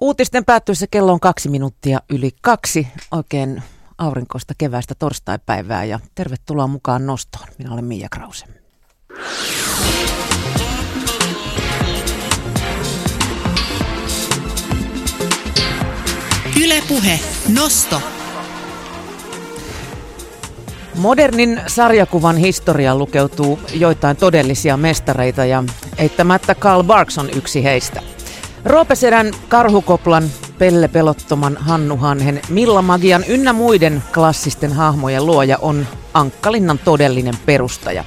Uutisten päättyessä kello on kaksi minuuttia yli kaksi. Oikein aurinkoista keväistä torstaipäivää ja tervetuloa mukaan nostoon. Minä olen Mia Krause. Ylepuhe Nosto. Modernin sarjakuvan historia lukeutuu joitain todellisia mestareita ja eittämättä Karl Barks on yksi heistä. Roopesedän, Karhukoplan, Pelle Pelottoman, Hannu Hanhen, Milla Magian ynnä muiden klassisten hahmojen luoja on Ankkalinnan todellinen perustaja.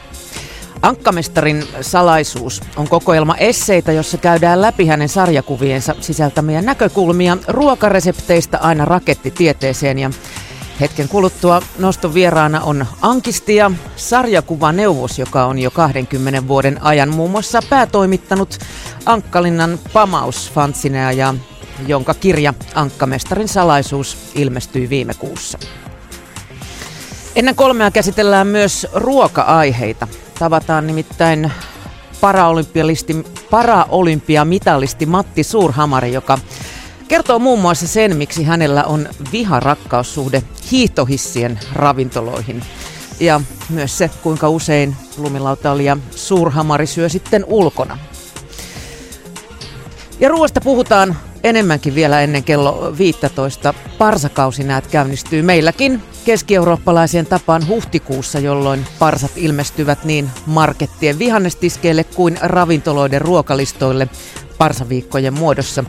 Ankkamestarin salaisuus on kokoelma esseitä, jossa käydään läpi hänen sarjakuviensa sisältämiä näkökulmia ruokaresepteistä aina rakettitieteeseen ja Hetken kuluttua noston vieraana on Ankistia, sarjakuvaneuvos, joka on jo 20 vuoden ajan muun muassa päätoimittanut Ankkalinnan pamausfantsinea ja jonka kirja Ankkamestarin salaisuus ilmestyi viime kuussa. Ennen kolmea käsitellään myös ruoka-aiheita. Tavataan nimittäin paraolympiamitalisti Matti Suurhamari, joka kertoo muun muassa sen, miksi hänellä on viharakkaussuhde hiihtohissien ravintoloihin. Ja myös se, kuinka usein lumilautailija Suurhamari syö sitten ulkona. Ja ruoasta puhutaan enemmänkin vielä ennen kello 15. Parsakausi näet käynnistyy meilläkin keski-eurooppalaiseen tapaan huhtikuussa, jolloin parsat ilmestyvät niin markettien vihannestiskeille kuin ravintoloiden ruokalistoille parsaviikkojen muodossa.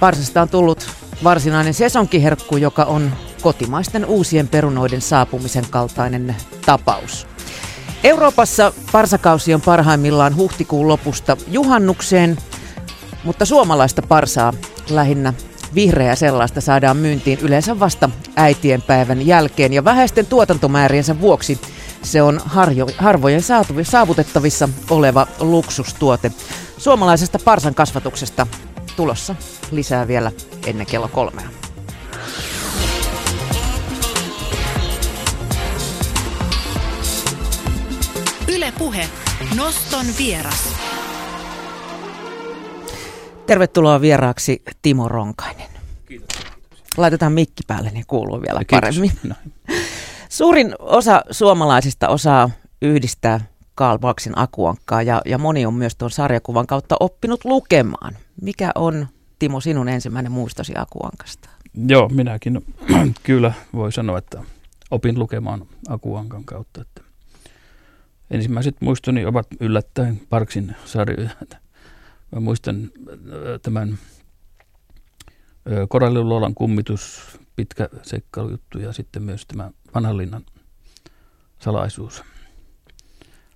Parsasta on tullut varsinainen sesonkiherkku, joka on kotimaisten uusien perunoiden saapumisen kaltainen tapaus. Euroopassa parsakausi on parhaimmillaan huhtikuun lopusta juhannukseen, mutta suomalaista parsaa lähinnä vihreä sellaista saadaan myyntiin yleensä vasta äitienpäivän jälkeen ja vähäisten tuotantomääriensä vuoksi se on harjo, harvojen saavutettavissa oleva luksustuote. Suomalaisesta parsan kasvatuksesta tulossa lisää vielä ennen kello kolmea. Yle Puhe. Noston vieras. Tervetuloa vieraaksi Timo Ronkainen. Kiitos. Laitetaan mikki päälle, niin kuuluu vielä Kiitos. paremmin. Suurin osa suomalaisista osaa yhdistää Karl Marxin akuankkaa ja, ja moni on myös tuon sarjakuvan kautta oppinut lukemaan. Mikä on, Timo, sinun ensimmäinen muistosi akuankasta? Joo, minäkin kyllä voi sanoa, että opin lukemaan Akuankan kautta. Että ensimmäiset muistoni ovat yllättäen Parksin sarjoja. Mä muistan äh, tämän ö, Koralliluolan kummitus, pitkä seikkailujuttu ja sitten myös tämä vanhanlinnan salaisuus,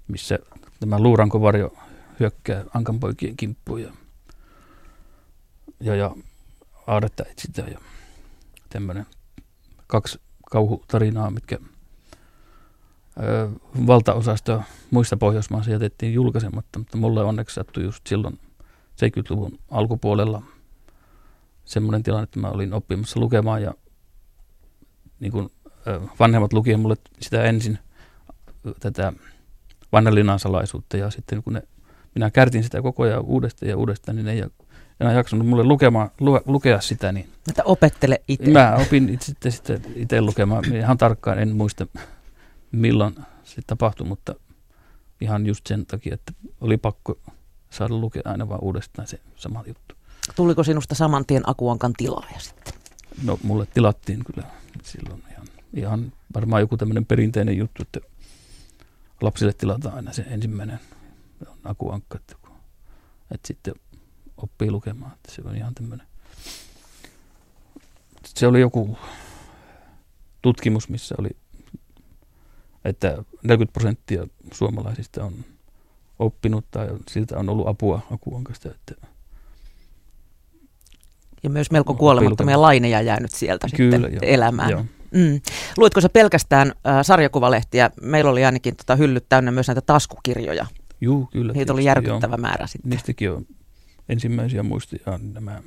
missä tämä luurankovarjo hyökkää ankanpoikien kimppuun ja, ja, ja aaretta etsitään ja tämmöinen kaksi kauhutarinaa, mitkä ö, valtaosasta muista Pohjoismaissa jätettiin julkaisematta, mutta mulle onneksi sattui just silloin 70-luvun alkupuolella semmoinen tilanne, että mä olin oppimassa lukemaan ja niin kuin, ö, vanhemmat lukien mulle sitä ensin tätä vanhan salaisuutta ja sitten kun ne, minä kärtin sitä koko ajan uudestaan ja uudestaan, niin ne ei enää jaksanut mulle lukemaan, lu, lukea sitä, niin Että opettele itse. Mä opin itse, sitten, sitten itse lukemaan. Ihan tarkkaan en muista milloin se tapahtui, mutta ihan just sen takia, että oli pakko saada lukea aina vaan uudestaan se sama juttu. Tuliko sinusta saman tien akuankan tilaaja sitten? No mulle tilattiin kyllä silloin ihan, ihan varmaan joku tämmöinen perinteinen juttu, että lapsille tilataan aina se ensimmäinen on akuankka, että, kun, että sitten oppii lukemaan. Että se on ihan tämmöinen. Se oli joku tutkimus, missä oli, että 40 prosenttia suomalaisista on oppinut tai siltä on ollut apua akuankasta. Että Ja myös melko kuolemattomia laineja jäänyt sieltä Kyllä, sitten joo. elämään. Joo. Mm. Luitko sä pelkästään äh, sarjakuvalehtiä? Meillä oli ainakin tota, hyllyt täynnä myös näitä taskukirjoja. Juu, kyllä. Niitä oli järkyttävä joo. määrä sitten. Niistäkin on ensimmäisiä muistia nämä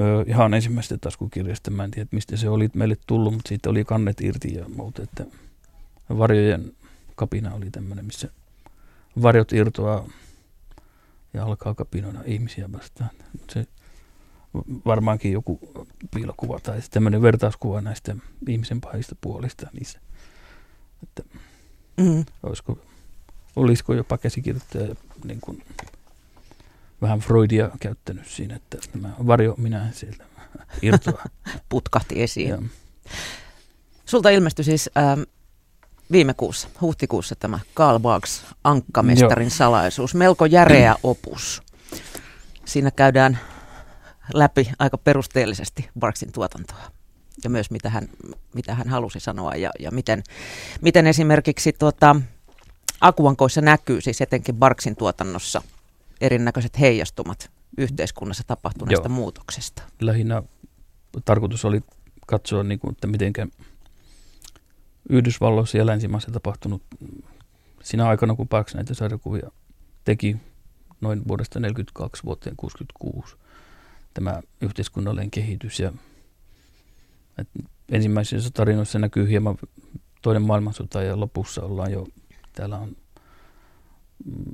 ö, ihan ensimmäisestä taskukirjasta. Mä en tiedä, mistä se oli meille tullut, mutta siitä oli kannet irti ja muuta. Että varjojen kapina oli tämmöinen, missä varjot irtoaa ja alkaa kapinoida ihmisiä vastaan. Se varmaankin joku piilokuva tai tämmöinen vertauskuva näistä ihmisen pahista puolista niissä. Että mm. olisiko, olisiko jopa käsikirjoittaja niin kuin vähän Freudia käyttänyt siinä, että tämä varjo minä sieltä irtoaa. Putkahti esiin. Ja. Sulta ilmestyi siis ähm, viime kuussa, huhtikuussa tämä Karl Barks Ankkamestarin Joo. salaisuus. Melko järeä opus. Siinä käydään läpi aika perusteellisesti Barksin tuotantoa ja myös mitä hän, mitä hän halusi sanoa ja, ja miten, miten esimerkiksi tuota, akuankoissa näkyy siis etenkin Barksin tuotannossa erinäköiset heijastumat yhteiskunnassa tapahtuneesta Joo. muutoksesta. Lähinnä tarkoitus oli katsoa, niin kuin, että miten Yhdysvalloissa ja länsimaissa tapahtunut siinä aikana, kun Parks näitä sarjakuvia teki noin vuodesta 1942 vuoteen 1966 tämä yhteiskunnallinen kehitys. Ja, ensimmäisissä tarinoissa näkyy hieman toinen maailmansota ja lopussa ollaan jo, täällä on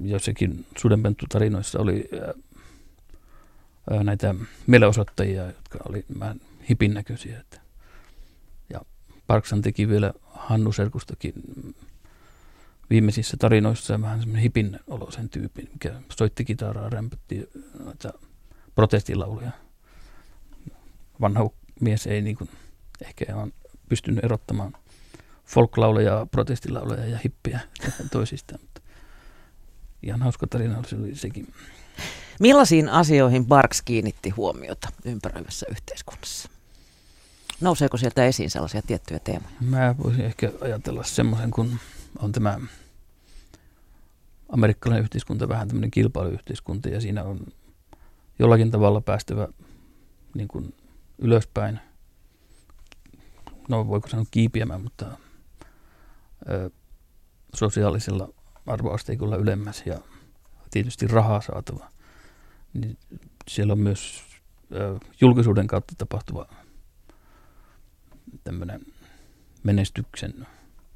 jossakin sudenpentu-tarinoissa oli ää, näitä mielenosoittajia, jotka oli hipin näköisiä. Että. Ja Parksan teki vielä Hannu Serkustakin viimeisissä tarinoissa vähän semmoinen hipin olosen tyypin, mikä soitti kitaraa, rämpötti noita protestilauluja. Vanha mies ei niin kuin, ehkä ole pystynyt erottamaan folklauleja, protestilauleja ja hippiä toisistaan. Mutta ihan hauska tarina oli sekin. Millaisiin asioihin Barks kiinnitti huomiota ympäröivässä yhteiskunnassa? Nouseeko sieltä esiin sellaisia tiettyjä teemoja? Mä voisin ehkä ajatella semmoisen, kun on tämä amerikkalainen yhteiskunta vähän tämmöinen kilpailuyhteiskunta ja siinä on jollakin tavalla päästävä niin kuin ylöspäin. No voiko sanoa kiipiämään, mutta ö, sosiaalisella arvoasteikolla ylemmäs ja tietysti rahaa saatava. Niin siellä on myös ö, julkisuuden kautta tapahtuva tämmöinen menestyksen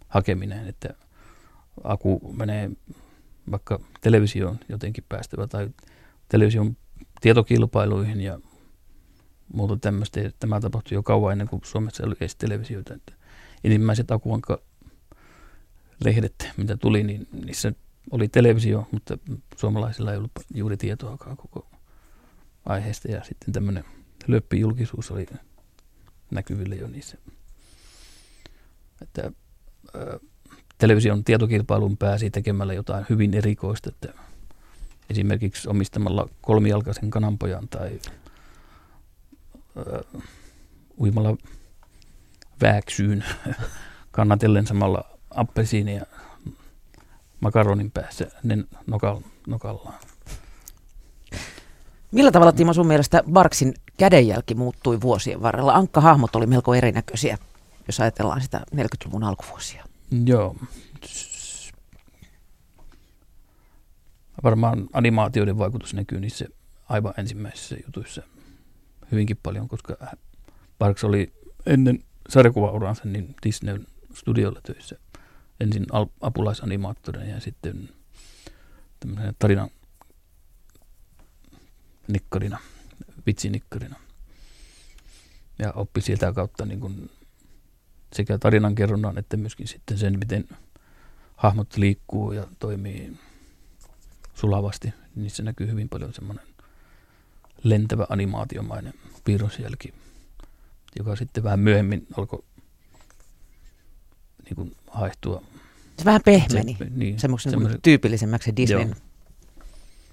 hakeminen, että aku menee vaikka televisioon jotenkin päästävä tai television tietokilpailuihin ja muuta tämmöistä. Tämä tapahtui jo kauan ennen kuin Suomessa oli edes televisioita. Että ensimmäiset akuanka lehdet, mitä tuli, niin niissä oli televisio, mutta suomalaisilla ei ollut juuri tietoakaan koko aiheesta. Ja sitten tämmöinen löppijulkisuus oli näkyville jo niissä. Että, ää, television tietokilpailun pääsi tekemällä jotain hyvin erikoista, että esimerkiksi omistamalla kolmijalkaisen kananpojan tai ää, uimalla vääksyyn kannatellen samalla appelsiinia makaronin päässä ne nokallaan. Millä tavalla Timo sun mielestä Barksin kädenjälki muuttui vuosien varrella? Ankka-hahmot oli melko erinäköisiä, jos ajatellaan sitä 40-luvun alkuvuosia. Joo. Varmaan animaatioiden vaikutus näkyy niissä aivan ensimmäisissä jutuissa hyvinkin paljon, koska Parks oli ennen sarjakuvauransa niin Disneyn studiolla töissä. Ensin apulaisanimaattorina ja sitten tämmöisenä tarinan nikkarina, vitsinikkarina. Ja oppi sieltä kautta niin kuin sekä tarinankerronnan että myöskin sitten sen, miten hahmot liikkuu ja toimii sulavasti. Niissä näkyy hyvin paljon semmoinen lentävä animaatiomainen piirrosjälki, joka sitten vähän myöhemmin alkoi niin kuin haehtua. Se vähän pehmeni, se, niin, semmoisen tyypillisemmäksi Disneyn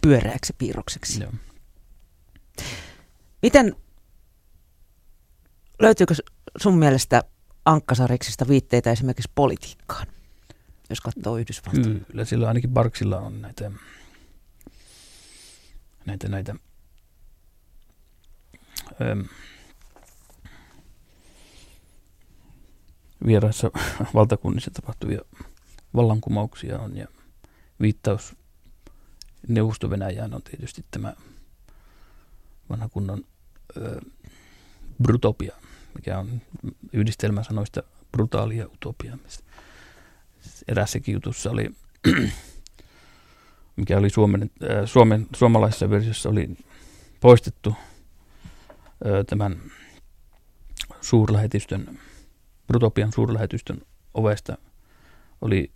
pyöreäksi piirrokseksi. Joo. Miten, löytyykö sun mielestä ankkasariksista viitteitä esimerkiksi politiikkaan, jos katsoo Yhdysvaltoja? Kyllä, sillä ainakin Barksilla on näitä, näitä, näitä äm, vieraissa valtakunnissa tapahtuvia vallankumouksia on ja viittaus Neuvosto-Venäjään on tietysti tämä vanha kunnon ö, brutopia, mikä on yhdistelmä sanoista brutaalia utopia. Erässäkin jutussa oli mikä oli Suomen, äh, Suomen, suomalaisessa versiossa oli poistettu äh, tämän suurlähetystön, Protopian suurlähetystön ovesta oli,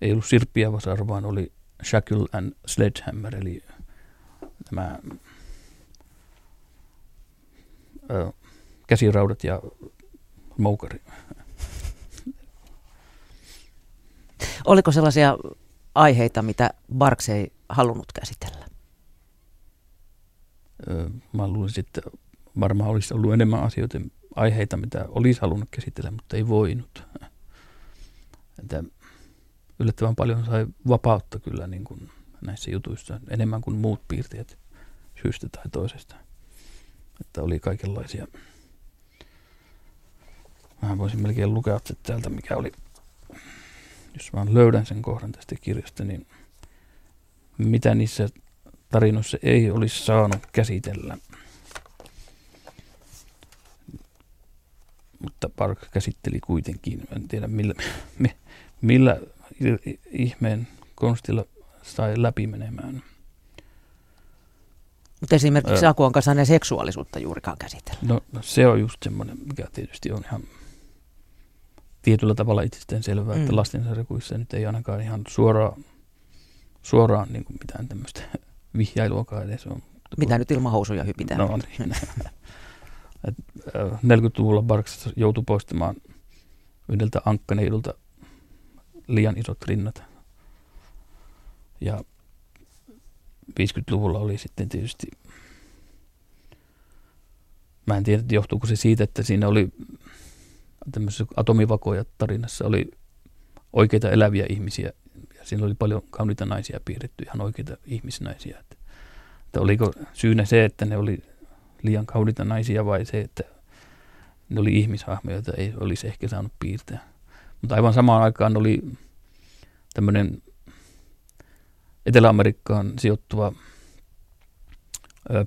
ei ollut sirppiä vasar, vaan oli shackle and sledgehammer, eli nämä ö, käsiraudat ja moukari. Oliko sellaisia aiheita, mitä Barks ei halunnut käsitellä? Mä luulisin, että varmaan olisi ollut enemmän asioita, aiheita, mitä olisi halunnut käsitellä, mutta ei voinut. Että yllättävän paljon sai vapautta kyllä niin kuin näissä jutuissa, enemmän kuin muut piirteet syystä tai toisesta. Että oli kaikenlaisia. Mä voisin melkein lukea täältä, mikä oli, jos vaan löydän sen kohdan tästä kirjasta, niin mitä niissä tarinoissa ei olisi saanut käsitellä. Mutta Park käsitteli kuitenkin, en tiedä millä, millä ihmeen konstilla sai läpi menemään. Mutta esimerkiksi Akuan kanssa ne seksuaalisuutta juurikaan käsitellä. No, no se on just semmoinen, mikä tietysti on ihan tietyllä tavalla itsestään selvää, mm. että lastensarjakuissa nyt ei ainakaan ihan suoraan, suoraan niin kuin mitään tämmöistä vihjailuakaan edes on. Mitä nyt ilman housuja hypitään? No niin. 40-luvulla Barks joutui poistamaan yhdeltä ankkaneidulta liian isot rinnat. Ja 50-luvulla oli sitten tietysti, mä en tiedä, johtuuko se siitä, että siinä oli tämmöisessä atomivakoja tarinassa oli oikeita eläviä ihmisiä ja siinä oli paljon kauniita naisia piirretty, ihan oikeita ihmisnaisia. Että, että oliko syynä se, että ne oli liian kauniita naisia vai se, että ne oli ihmishahmoja, joita ei olisi ehkä saanut piirtää. Mutta aivan samaan aikaan oli tämmöinen Etelä-Amerikkaan sijoittuva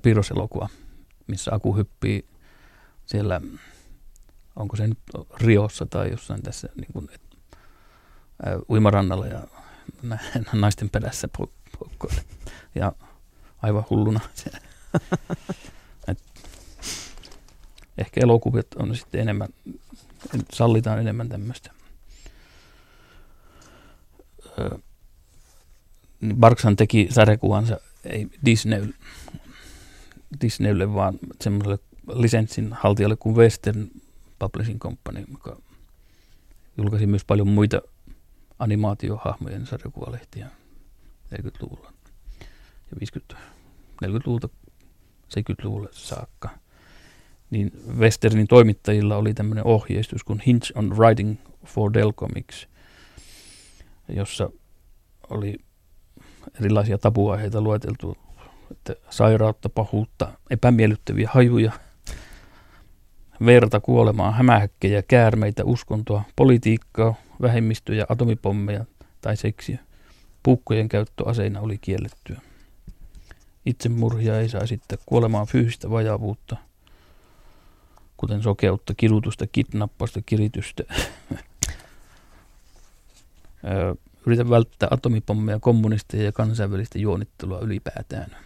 piirroselokuva, missä Aku hyppii siellä, onko se nyt Riossa tai jossain tässä niin kuin, et, ä, uimarannalla ja naisten perässä poukkoille. Ja aivan hulluna. Et, ehkä elokuvat on sitten enemmän, sallitaan enemmän tämmöistä. Barksan teki sarjakuvansa ei Disney, Disneylle, vaan semmoiselle lisenssin haltijalle kuin Western Publishing Company, joka julkaisi myös paljon muita animaatiohahmojen sarjakuvalehtiä 40-luvulla ja 50 40-luvulta 70-luvulle saakka. Niin Westernin toimittajilla oli tämmöinen ohjeistus kuin Hinge on Writing for Dell Comics, jossa oli erilaisia tabuaiheita lueteltu, että sairautta, pahuutta, epämiellyttäviä hajuja, verta, kuolemaa, hämähäkkejä, käärmeitä, uskontoa, politiikkaa, vähemmistöjä, atomipommeja tai seksiä. Puukkojen käyttö aseina oli kiellettyä. Itsemurhia ei saa esittää kuolemaan fyysistä vajavuutta, kuten sokeutta, kidutusta, kidnappausta, kiritystä, Yritä välttää atomipommeja, kommunisteja ja kansainvälistä juonittelua ylipäätään.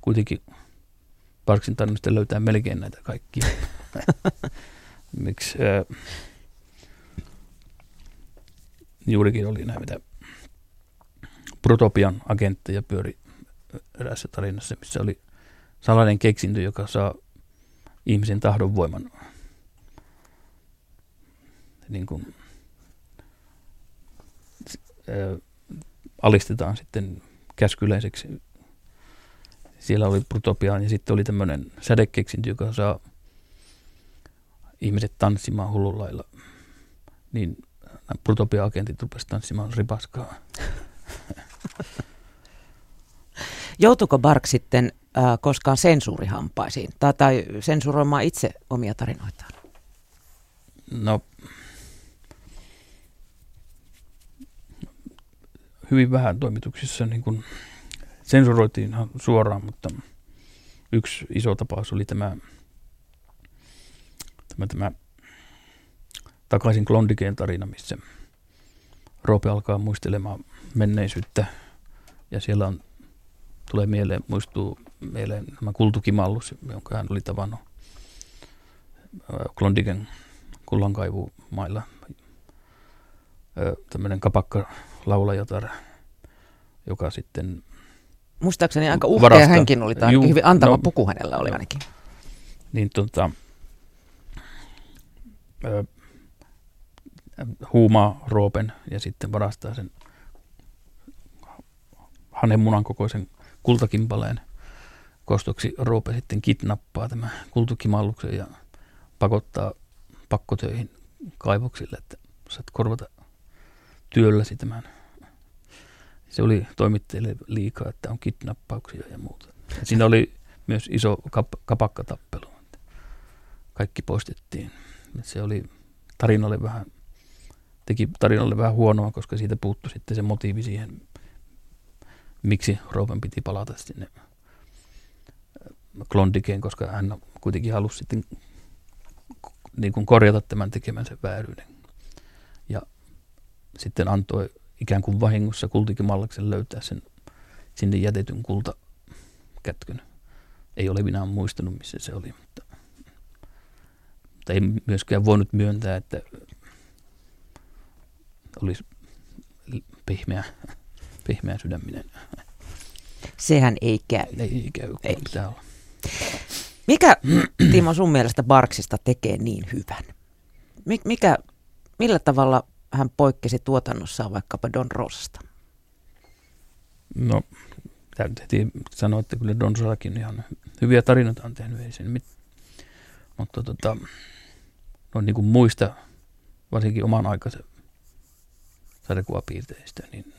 Kuitenkin Parksin tarinasta löytää melkein näitä kaikkia. Miksi äh, juurikin oli näitä Protopian agentteja pyöri eräässä tarinassa, missä oli salainen keksintö, joka saa ihmisen tahdonvoiman niin kuin alistetaan sitten käskyläiseksi. Siellä oli Protopiaan ja sitten oli tämmöinen sädekeksintö, joka saa ihmiset tanssimaan hullunlailla. Niin Protopia-agentit rupesivat tanssimaan ripaskaa. Joutuiko Bark sitten äh, koskaan sensuurihampaisiin tai, tai sensuroimaan itse omia tarinoitaan? No hyvin vähän toimituksissa niin kuin sensuroitiin suoraan, mutta yksi iso tapaus oli tämä, tämä, tämä takaisin Klondikeen tarina, missä Roope alkaa muistelemaan menneisyyttä Ja siellä on, tulee mieleen, muistuu mieleen tämä kultukimallus, jonka hän oli tavannut Klondiken kullankaivumailla. Tämmöinen kapakka laulajatar, joka sitten Muistaakseni aika uhkea varasta. hänkin oli, tai Juu, hyvin antava no, puku hänellä oli ainakin. Niin tota, ö, huumaa roopen ja sitten varastaa sen hanenmunan kokoisen kultakimpaleen kostoksi. Roope sitten kidnappaa tämä kultukimalluksen ja pakottaa pakkotöihin kaivoksille, että saat korvata työlläsi tämän. Se oli toimittajille liikaa, että on kidnappauksia ja muuta. Siinä oli myös iso kap- kapakkatappelu. Kaikki poistettiin. Se oli tarinalle vähän, teki tarinalle vähän huonoa, koska siitä puuttui sitten se motiivi siihen, miksi Roopen piti palata sinne Klondikeen, koska hän kuitenkin halusi sitten niin kuin korjata tämän tekemänsä vääryyden. Ja sitten antoi ikään kuin vahingossa kultikimallaksen löytää sen sinne jätetyn kultakätkön. Ei ole minä muistanut, missä se oli, mutta, mutta ei myöskään voinut myöntää, että olisi pehmeä, pehmeä sydäminen. Sehän ei käy. Ei käy, ei. pitää olla. Mikä, Timo, sun mielestä Barksista tekee niin hyvän? Mikä, millä tavalla hän poikkesi tuotannossaan vaikkapa Don Rosasta? No, täytyy sanoa, että kyllä Don Rosakin ihan hyviä tarinoita on tehnyt, ei sen mit. Mutta tota, no niin kuin muista, varsinkin oman aikaisen sarjakuvapiirteistä, niin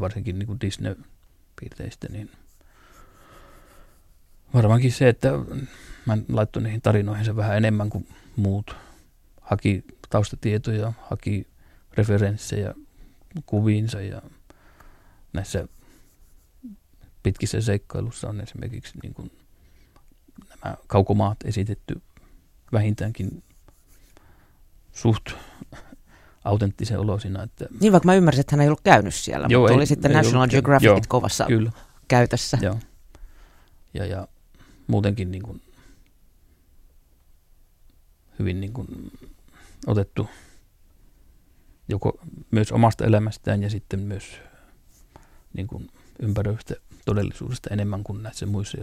varsinkin niin kuin Disney-piirteistä, niin – Varmaankin se, että mä laittoin niihin tarinoihin se vähän enemmän kuin muut. Haki taustatietoja, haki referenssejä kuviinsa ja näissä pitkissä seikkailussa on esimerkiksi niin kuin nämä kaukomaat esitetty vähintäänkin suht autenttisen oloisina. Että niin vaikka mä ymmärsin, että hän ei ollut käynyt siellä, joo, mutta ei, oli sitten ei National Geographic kovassa kyllä. käytössä. Joo. Ja, ja muutenkin niin kuin hyvin niin kuin otettu joko myös omasta elämästään ja sitten myös niin kuin ympäröistä todellisuudesta enemmän kuin näissä muissa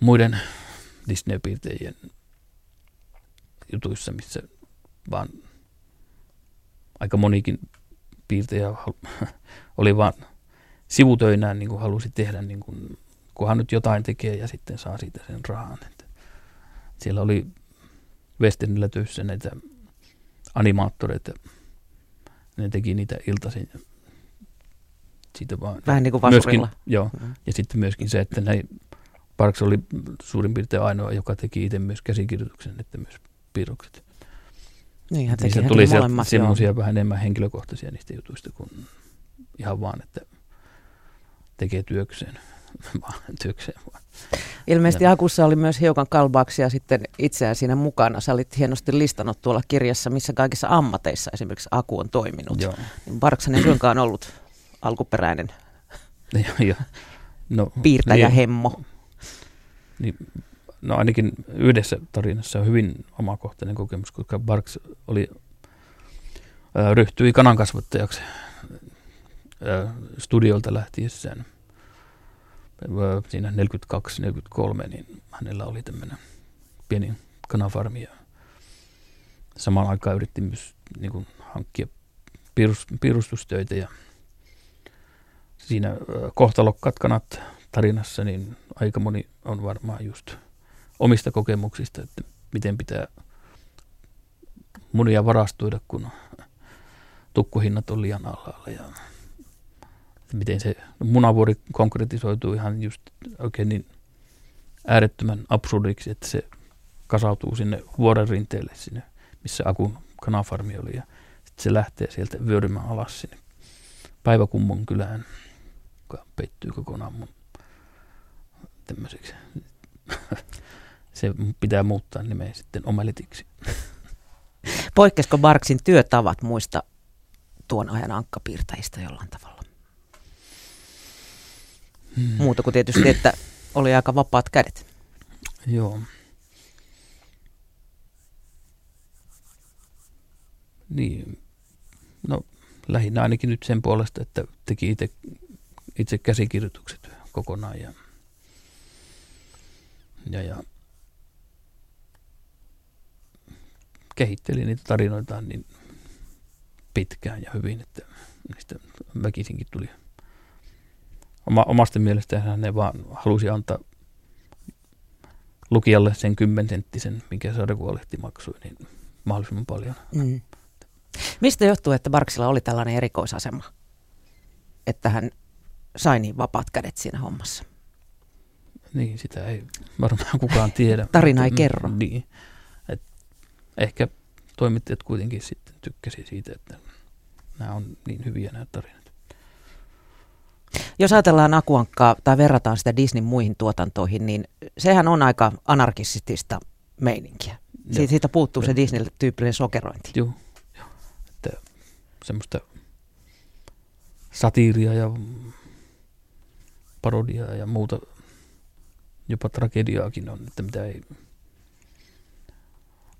muiden Disney-piirteijien jutuissa, missä vaan aika monikin piirtejä oli vaan sivutöinään niin kuin halusi tehdä niin kuin kunhan nyt jotain tekee ja sitten saa siitä sen rahan. Että siellä oli Westernillä töissä näitä animaattoreita, ne teki niitä iltaisin. Siitä vaan, Vähän niin kuin vasurilla. Myöskin, joo, mm. ja sitten myöskin se, että näin, Parks oli suurin piirtein ainoa, joka teki itse myös käsikirjoituksen, että myös piirrokset. Niin, hän teki niin tuli semmoisia vähän enemmän henkilökohtaisia niistä jutuista kuin ihan vaan, että tekee työkseen. työkseen. Ilmeisesti ja. Akussa oli myös hiukan kalbaaksia sitten itseään siinä mukana. Sä olit hienosti listannut tuolla kirjassa, missä kaikissa ammateissa esimerkiksi Aku on toiminut. Joo. Niin Barksan ei suinkaan ollut alkuperäinen jo, no, piirtäjä niin, hemmo. Niin, no ainakin yhdessä tarinassa on hyvin omakohtainen kokemus, koska Barks oli, ryhtyi kanankasvattajaksi studiolta lähtiessään – siinä 42-43, niin hänellä oli tämmöinen pieni kanafarmi ja samaan aikaan yritti myös niin kuin, hankkia piirus, piirustustöitä ja siinä kohtalokkaat kanat tarinassa, niin aika moni on varmaan just omista kokemuksista, että miten pitää munia varastoida, kun tukkuhinnat on liian alhaalla ja miten se munavuori konkretisoituu ihan just oikein niin äärettömän absurdiksi, että se kasautuu sinne vuoren rinteelle sinne, missä Akun kanafarmi oli ja sitten se lähtee sieltä vyörymään alas sinne Päiväkummon kylään, joka peittyy kokonaan mun tämmöiseksi. Se pitää muuttaa nimeä sitten omelitiksi. Poikkesko Barksin työtavat muista tuon ajan ankkapiirtäjistä jollain tavalla? Hmm. Muuta kuin tietysti, että oli aika vapaat kädet. Joo. Niin, no lähinnä ainakin nyt sen puolesta, että teki itse, itse käsikirjoitukset kokonaan ja, ja, ja kehitteli niitä tarinoita niin pitkään ja hyvin, että niistä väkisinkin tuli. Oma, omasta mielestään ne vaan halusi antaa lukijalle sen kymmensenttisen, mikä sarjakuolehti maksui, niin mahdollisimman paljon. Mm. Mistä johtuu, että Barksilla oli tällainen erikoisasema, että hän sai niin vapaat kädet siinä hommassa? Niin, sitä ei varmaan kukaan tiedä. Tarina ei kerro. Niin. Ehkä toimittajat kuitenkin sitten tykkäsi siitä, että nämä on niin hyviä nämä tarinat. Jos ajatellaan Akuankkaa tai verrataan sitä Disney muihin tuotantoihin, niin sehän on aika anarkistista meininkiä. Siitä, siitä puuttuu se Disney-tyyppinen sokerointi. Joo, että semmoista satiiria ja parodiaa ja muuta, jopa tragediaakin on, että mitä ei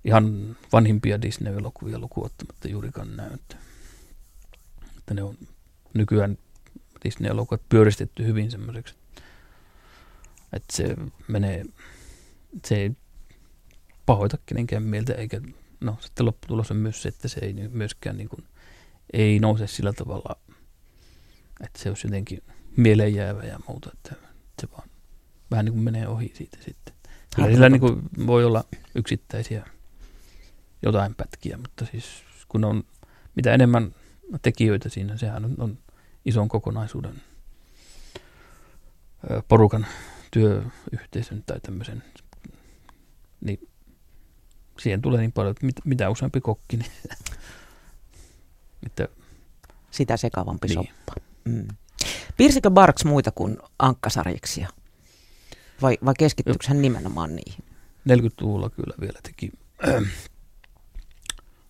ihan vanhimpia Disney-elokuvia lukuottamatta juurikaan näy. Että, että ne on nykyään Disney-elokuvat pyöristetty hyvin semmoiseksi, että se menee, se ei pahoita kenenkään mieltä, eikä no sitten lopputulos on myös se, että se ei myöskään niin kuin, ei nouse sillä tavalla, että se olisi jotenkin mieleenjäävä ja muuta, että se vaan vähän niin kuin menee ohi siitä sitten. Kyllä sillä niin kuin voi olla yksittäisiä jotain pätkiä, mutta siis kun on mitä enemmän tekijöitä siinä, sehän on, on ison kokonaisuuden porukan työyhteisön tai tämmöisen, niin siihen tulee niin paljon, että mit, mitä useampi kokki, niin että, sitä sekavampi niin. soppa. Mm. Piirsikö Barks muita kuin ankkasarjiksia? Vai, vai keskittyykö hän nimenomaan niihin? 40-luvulla kyllä vielä teki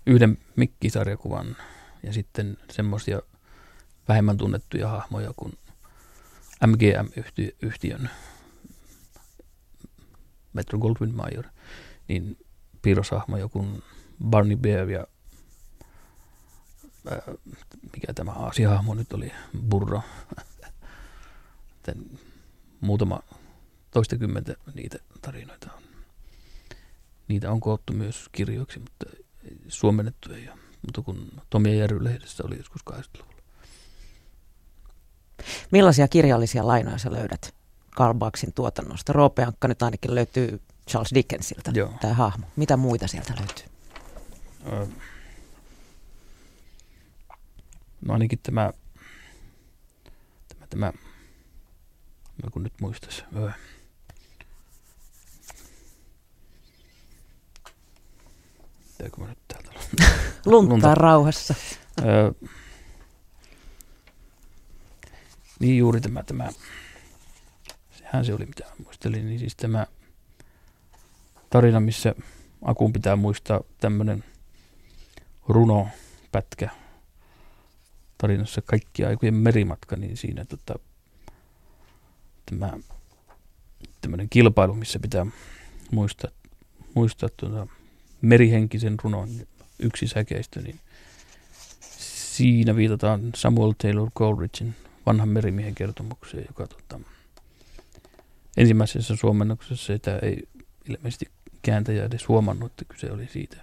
yhden mikkisarjakuvan ja sitten semmoisia vähemmän tunnettuja hahmoja kuin MGM-yhtiön Metro Goldwyn Mayer, niin piirroshahmoja kuin Barney Bear ja ää, mikä tämä aasiahahmo nyt oli, Burro. muutama toistakymmentä niitä tarinoita on. Niitä on koottu myös kirjoiksi, mutta suomennettu ei ole mutta kun Tomia Järry-lehdessä oli joskus 80-luvulla. Millaisia kirjallisia lainoja sä löydät Karl Barksin tuotannosta? Roope Ankka nyt ainakin löytyy Charles Dickensiltä, Joo. tämä hahmo. Mitä muita sieltä löytyy? no ainakin tämä, tämä, tämä no kun nyt muistaisi. Mä nyt täältä Lunttaa Lunta. rauhassa. Öö, niin juuri tämä, tämä, sehän se oli mitä muistelin, niin siis tämä tarina, missä Akun pitää muistaa tämmöinen runopätkä tarinassa kaikki aikojen merimatka, niin siinä tota, tämä tämmöinen kilpailu, missä pitää muistaa, muistaa tuota, merihenkisen runon yksi säkeistö, niin siinä viitataan Samuel Taylor Coleridgein vanhan merimiehen kertomukseen, joka tota, ensimmäisessä suomennoksessa sitä ei ilmeisesti kääntäjä edes huomannut, että kyse oli siitä.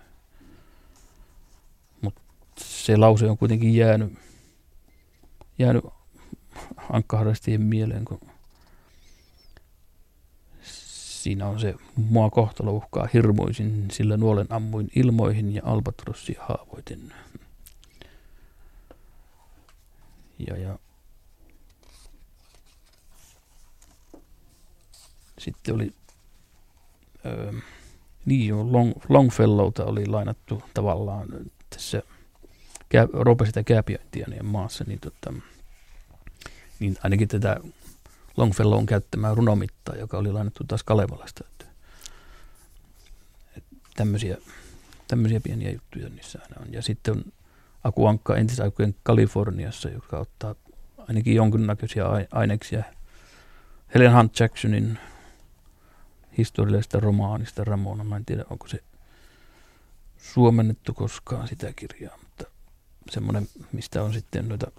Mutta se lause on kuitenkin jäänyt, jäänyt ankkaharrastien mieleen, kun Siinä on se, mua kohtalo uhkaa hirmuisin, sillä nuolen ammuin ilmoihin ja albatrossia haavoitin. Ja, ja sitten oli öö, niin jo Long, Longfellowta oli lainattu tavallaan tässä kää, sitä kääpiöintiä niin maassa, niin, tota, niin ainakin tätä Longfellow'n käyttämää runomittaa, joka oli lainattu taas Kalevalasta. Että, tämmöisiä, tämmöisiä pieniä juttuja niissä aina on. Ja sitten on Akuankka entisaikojen Kaliforniassa, joka ottaa ainakin jonkinnäköisiä aineksia Helen Hunt Jacksonin historiallisesta romaanista Ramona. Mä en tiedä, onko se suomennettu koskaan sitä kirjaa, mutta semmoinen, mistä on sitten noita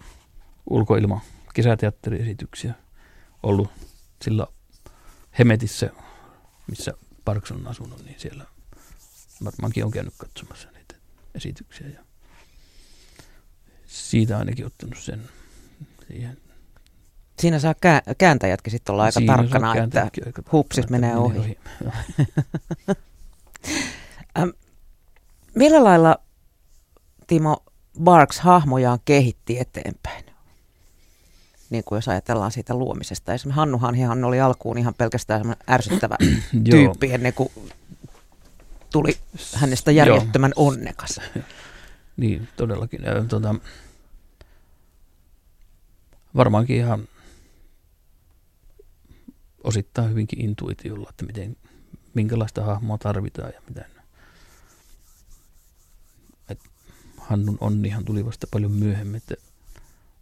ulkoilma kesäteatteriesityksiä ollut sillä Hemetissä, missä Parks on asunut, niin siellä varmaankin on käynyt katsomassa niitä esityksiä ja siitä ainakin ottanut sen siihen. Siinä saa kääntäjätkin sitten olla aika Siinä tarkkana, että hupsis menee ohi. ohi. Millä lailla Timo Barks hahmojaan kehitti eteenpäin? Niin kuin jos ajatellaan siitä luomisesta. Esimerkiksi Hannu Hanhihan oli alkuun ihan pelkästään ärsyttävä tyyppi ennen kuin tuli hänestä järjettömän onnekas. Niin, todellakin. Ja, tuota, varmaankin ihan osittain hyvinkin intuitiolla, että miten, minkälaista hahmoa tarvitaan ja miten. Et Hannun onnihan tuli vasta paljon myöhemmin, että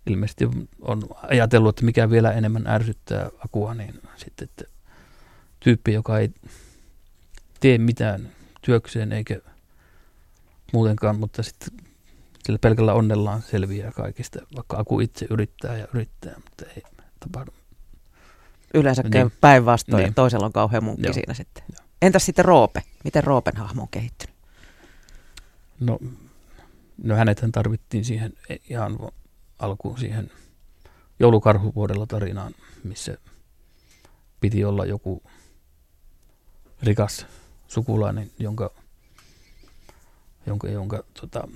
ilmeisesti on ajatellut, että mikä vielä enemmän ärsyttää Akua, niin sitten, että tyyppi, joka ei tee mitään työkseen eikä muutenkaan, mutta sitten sillä pelkällä onnellaan selviää kaikista, vaikka Aku itse yrittää ja yrittää, mutta ei tapahdu. Yleensä niin. päinvastoin niin. ja toisella on kauhean munkki Joo. siinä sitten. Joo. Entäs sitten Roope? Miten Roopen hahmo on kehittynyt? No, no hänethän tarvittiin siihen ihan alkuun siihen joulukarhuvuodella tarinaan, missä piti olla joku rikas sukulainen, jonka, jonka, jonka tota,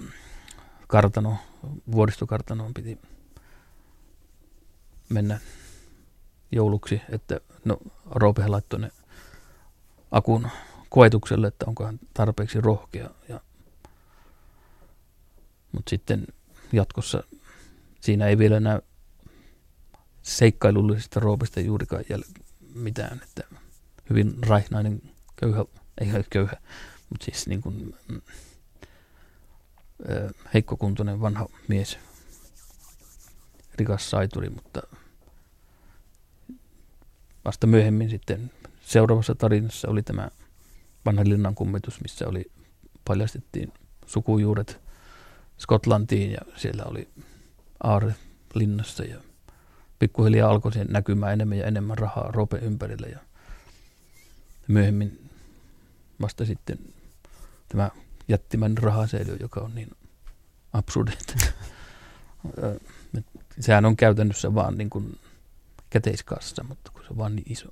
kartano, vuoristokartanoon piti mennä jouluksi, että no Roope laittoi ne akun koetukselle, että onko hän tarpeeksi rohkea. Ja, mutta sitten jatkossa siinä ei vielä näy seikkailullisesta Roopesta juurikaan jäl- mitään, että hyvin raihnainen, köyhä, ei ole köyhä, mutta siis niin kuin, mm, heikkokuntoinen vanha mies, rikas saituri, mutta vasta myöhemmin sitten seuraavassa tarinassa oli tämä vanha linnan kummitus, missä oli, paljastettiin sukujuuret Skotlantiin ja siellä oli aare linnassa ja pikkuhiljaa alkoi sen näkymään enemmän ja enemmän rahaa rope ympärille ja myöhemmin vasta sitten tämä jättimän rahasäiliö, joka on niin absurdi. Sehän on käytännössä vaan niin kuin käteiskassa, mutta kun se on vaan niin iso.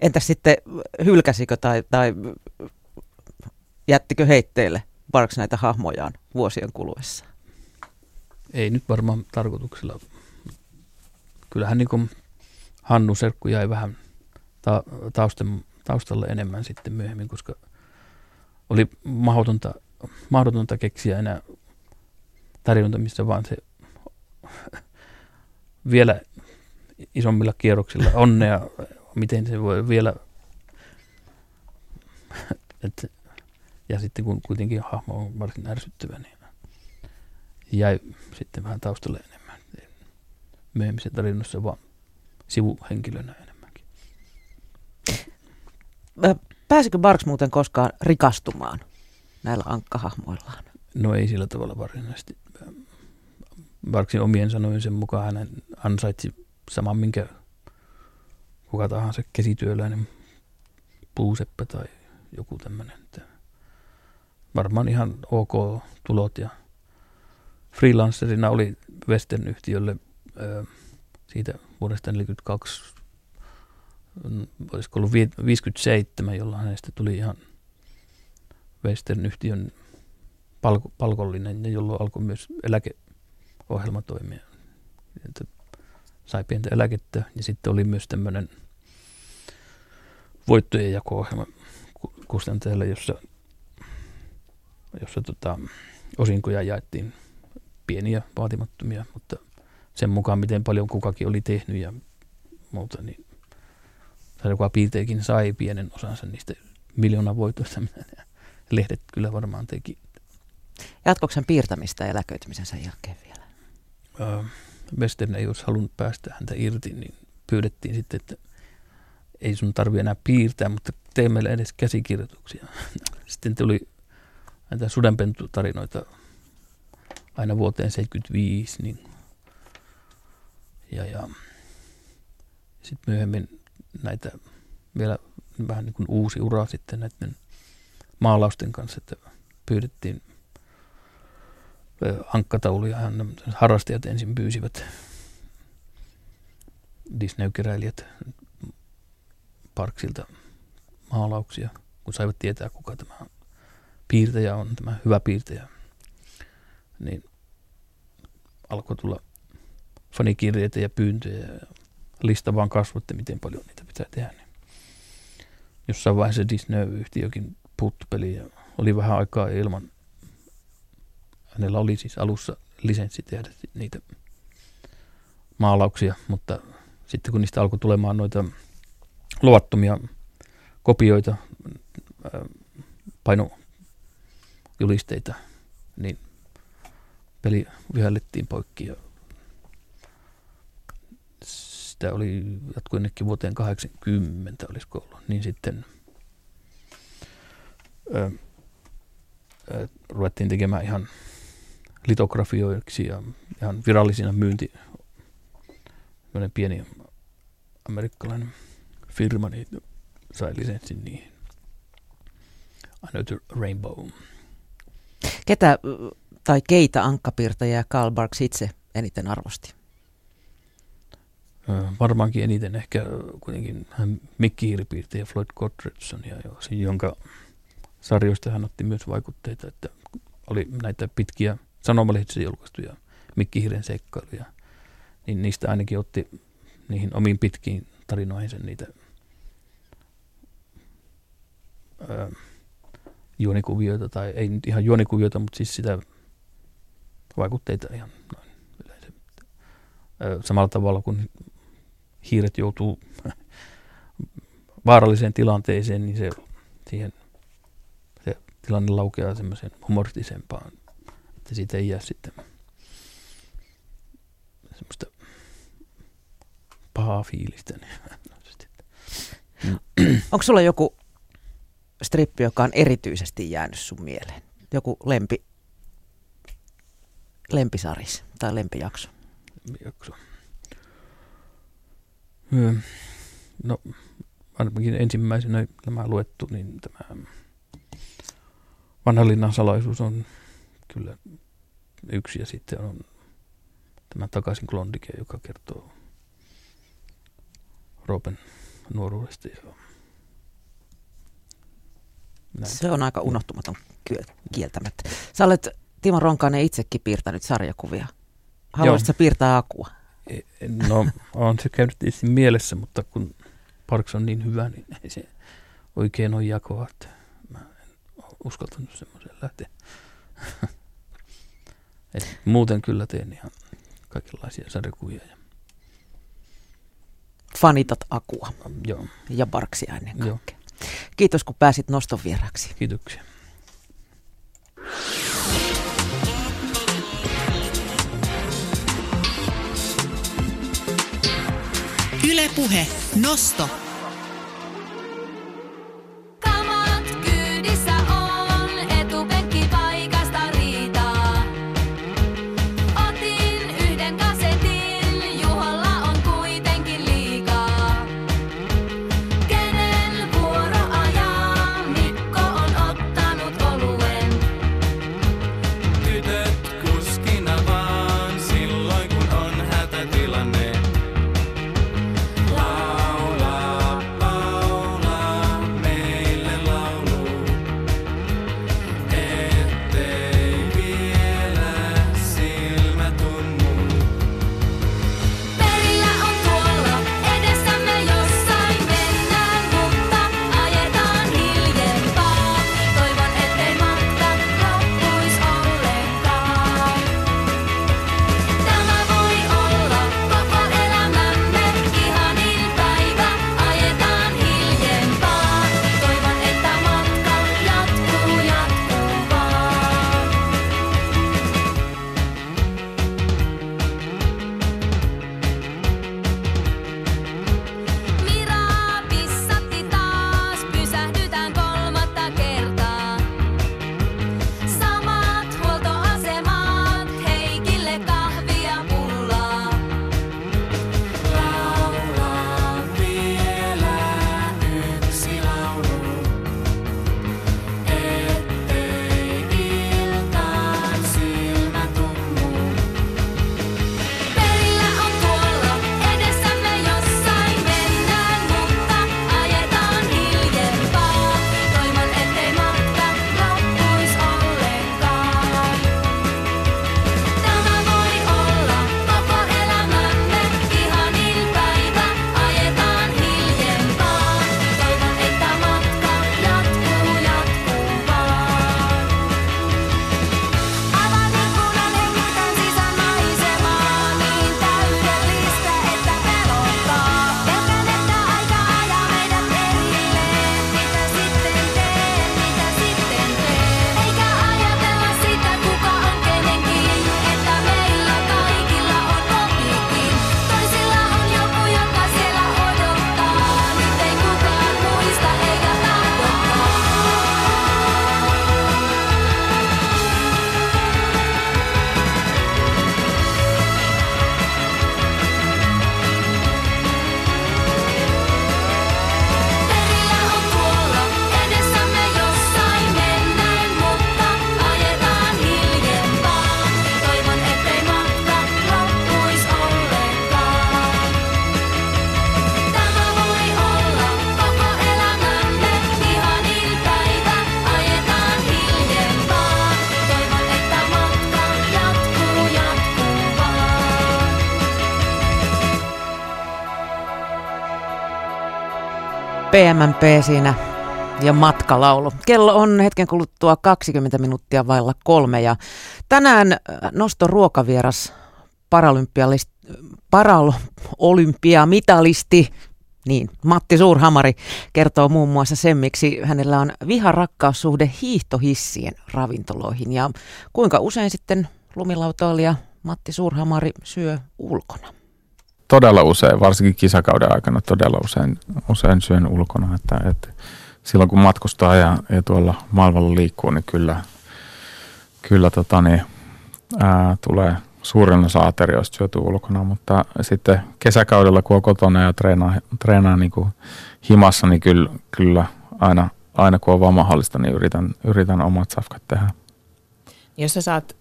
Entäs sitten hylkäsikö tai, tai jättikö heitteille Parks näitä hahmojaan vuosien kuluessa? Ei nyt varmaan tarkoituksella. Kyllähän niin Hannu Serkku jäi vähän ta- taustan, taustalle enemmän sitten myöhemmin, koska oli mahdotonta, mahdotonta keksiä enää tarjonta, missä vaan se vielä isommilla kierroksilla onnea, miten se voi vielä, et, ja sitten kun kuitenkin hahmo on varsin ärsyttävä, niin jäi sitten vähän taustalle enemmän. Myöhemmin se tarinassa vaan sivuhenkilönä enemmänkin. Pääsikö Barks muuten koskaan rikastumaan näillä ankkahahmoillaan? No ei sillä tavalla varsinaisesti. Barksin omien sanojen sen mukaan hän ansaitsi saman, minkä kuka tahansa käsityöläinen puuseppä tai joku tämmöinen. Varmaan ihan ok tulot ja freelancerina oli Western-yhtiölle siitä vuodesta 1942, olisiko ollut 57, jolloin hänestä tuli ihan Western-yhtiön palko, palkollinen ja jolloin alkoi myös eläkeohjelma toimia. Että sai pientä eläkettä ja sitten oli myös tämmöinen voittojen jako-ohjelma kustantajalle, jossa, jossa tota, osinkoja jaettiin pieniä vaatimattomia, mutta sen mukaan, miten paljon kukakin oli tehnyt ja muuta, niin joka piirteikin sai pienen osansa niistä miljoona voitoista, mitä lehdet kyllä varmaan teki. Jatkoiko piirtämistä eläköitymisen sen jälkeen vielä? Öö, Western ei olisi halunnut päästä häntä irti, niin pyydettiin sitten, että ei sun tarvi enää piirtää, mutta tee meille edes käsikirjoituksia. Sitten tuli näitä sudenpentutarinoita aina vuoteen 75, niin ja, ja sitten myöhemmin näitä vielä vähän niin kuin uusi ura sitten näiden maalausten kanssa, että pyydettiin ankkatauluja. Harrastajat ensin pyysivät Disney-keräilijät Parksilta maalauksia, kun saivat tietää, kuka tämä piirtäjä on, tämä hyvä piirtäjä. Niin alkoi tulla fanikirjeitä ja pyyntöjä ja lista vaan kasvatti, miten paljon niitä pitää tehdä. Niin jossain vaiheessa Disney-yhtiökin puuttu peliin ja oli vähän aikaa ilman. Hänellä oli siis alussa lisenssi tehdä niitä maalauksia, mutta sitten kun niistä alkoi tulemaan noita luvattomia kopioita, painojulisteita, niin peli vihellettiin poikki ja sitä oli jatkui ennenkin vuoteen 80 olisiko ollut, niin sitten ö, ö, ruvettiin tekemään ihan litografioiksi ja ihan virallisina myynti, pieni amerikkalainen firma niin sai lisenssin niihin. Another Rainbow. Ketä tai keitä ankkapiirtäjä Karl Barks itse eniten arvosti? varmaankin eniten ehkä kuitenkin Mikki Hiiripiirtäjä Floyd Gottredson, ja jonka sarjoista hän otti myös vaikutteita, että oli näitä pitkiä sanomalehdissä julkaistuja Mikki Hiiren seikkailuja, niin niistä ainakin otti niihin omiin pitkiin tarinoihinsa niitä ää, juonikuvioita, tai ei nyt ihan juonikuvioita, mutta siis sitä vaikutteita ihan noin yleensä. Samalla tavalla kuin hiiret joutuu vaaralliseen tilanteeseen, niin se, siihen, se tilanne laukeaa semmoisen humoristisempaan, että siitä ei jää sitten semmoista pahaa fiilistä. Onko sulla joku strippi, joka on erityisesti jäänyt sun mieleen? Joku lempi, lempisaris tai lempijakso? Jakso. No ainakin ensimmäisenä nämä luettu, niin tämä vanhan linnan salaisuus on kyllä yksi ja sitten on tämä takaisin Klondike, joka kertoo Roopen nuoruudesta. Ja näin. Se on aika unohtumaton kieltämättä. Sä olet Timo Ronkainen itsekin piirtänyt sarjakuvia. Haluaisitko piirtää Akua? No, on se käynyt tietysti mielessä, mutta kun Parks on niin hyvä, niin ei se oikein ole jakoa, että mä en uskaltanut semmoisen lähteä. Et muuten kyllä teen ihan kaikenlaisia sarjakuvia. Ja... Fanitat Akua. Joo. Ja Parksia ennen kaikkea. Joo. Kiitos kun pääsit noston vieraksi. Kiitoksia. Ylepuhe Nosto. PMMP siinä ja matkalaulu. Kello on hetken kuluttua 20 minuuttia vailla kolme ja tänään äh, nosto ruokavieras paralympiamitalisti niin, Matti Suurhamari kertoo muun muassa sen, miksi hänellä on viharakkaussuhde hiihtohissien ravintoloihin ja kuinka usein sitten lumilautoilija Matti Suurhamari syö ulkona. Todella usein, varsinkin kisakauden aikana todella usein, usein syön ulkona, että, että silloin kun matkustaa ja, ja tuolla maailmalla liikkuu, niin kyllä, kyllä tota niin, ää, tulee suurin osa aterioista syöty ulkona, mutta sitten kesäkaudella, kun on kotona ja treenaa, treenaa niin kuin himassa, niin kyllä, kyllä aina, aina kun on vaan mahdollista, niin yritän, yritän omat safkat tehdä. Jos sä saat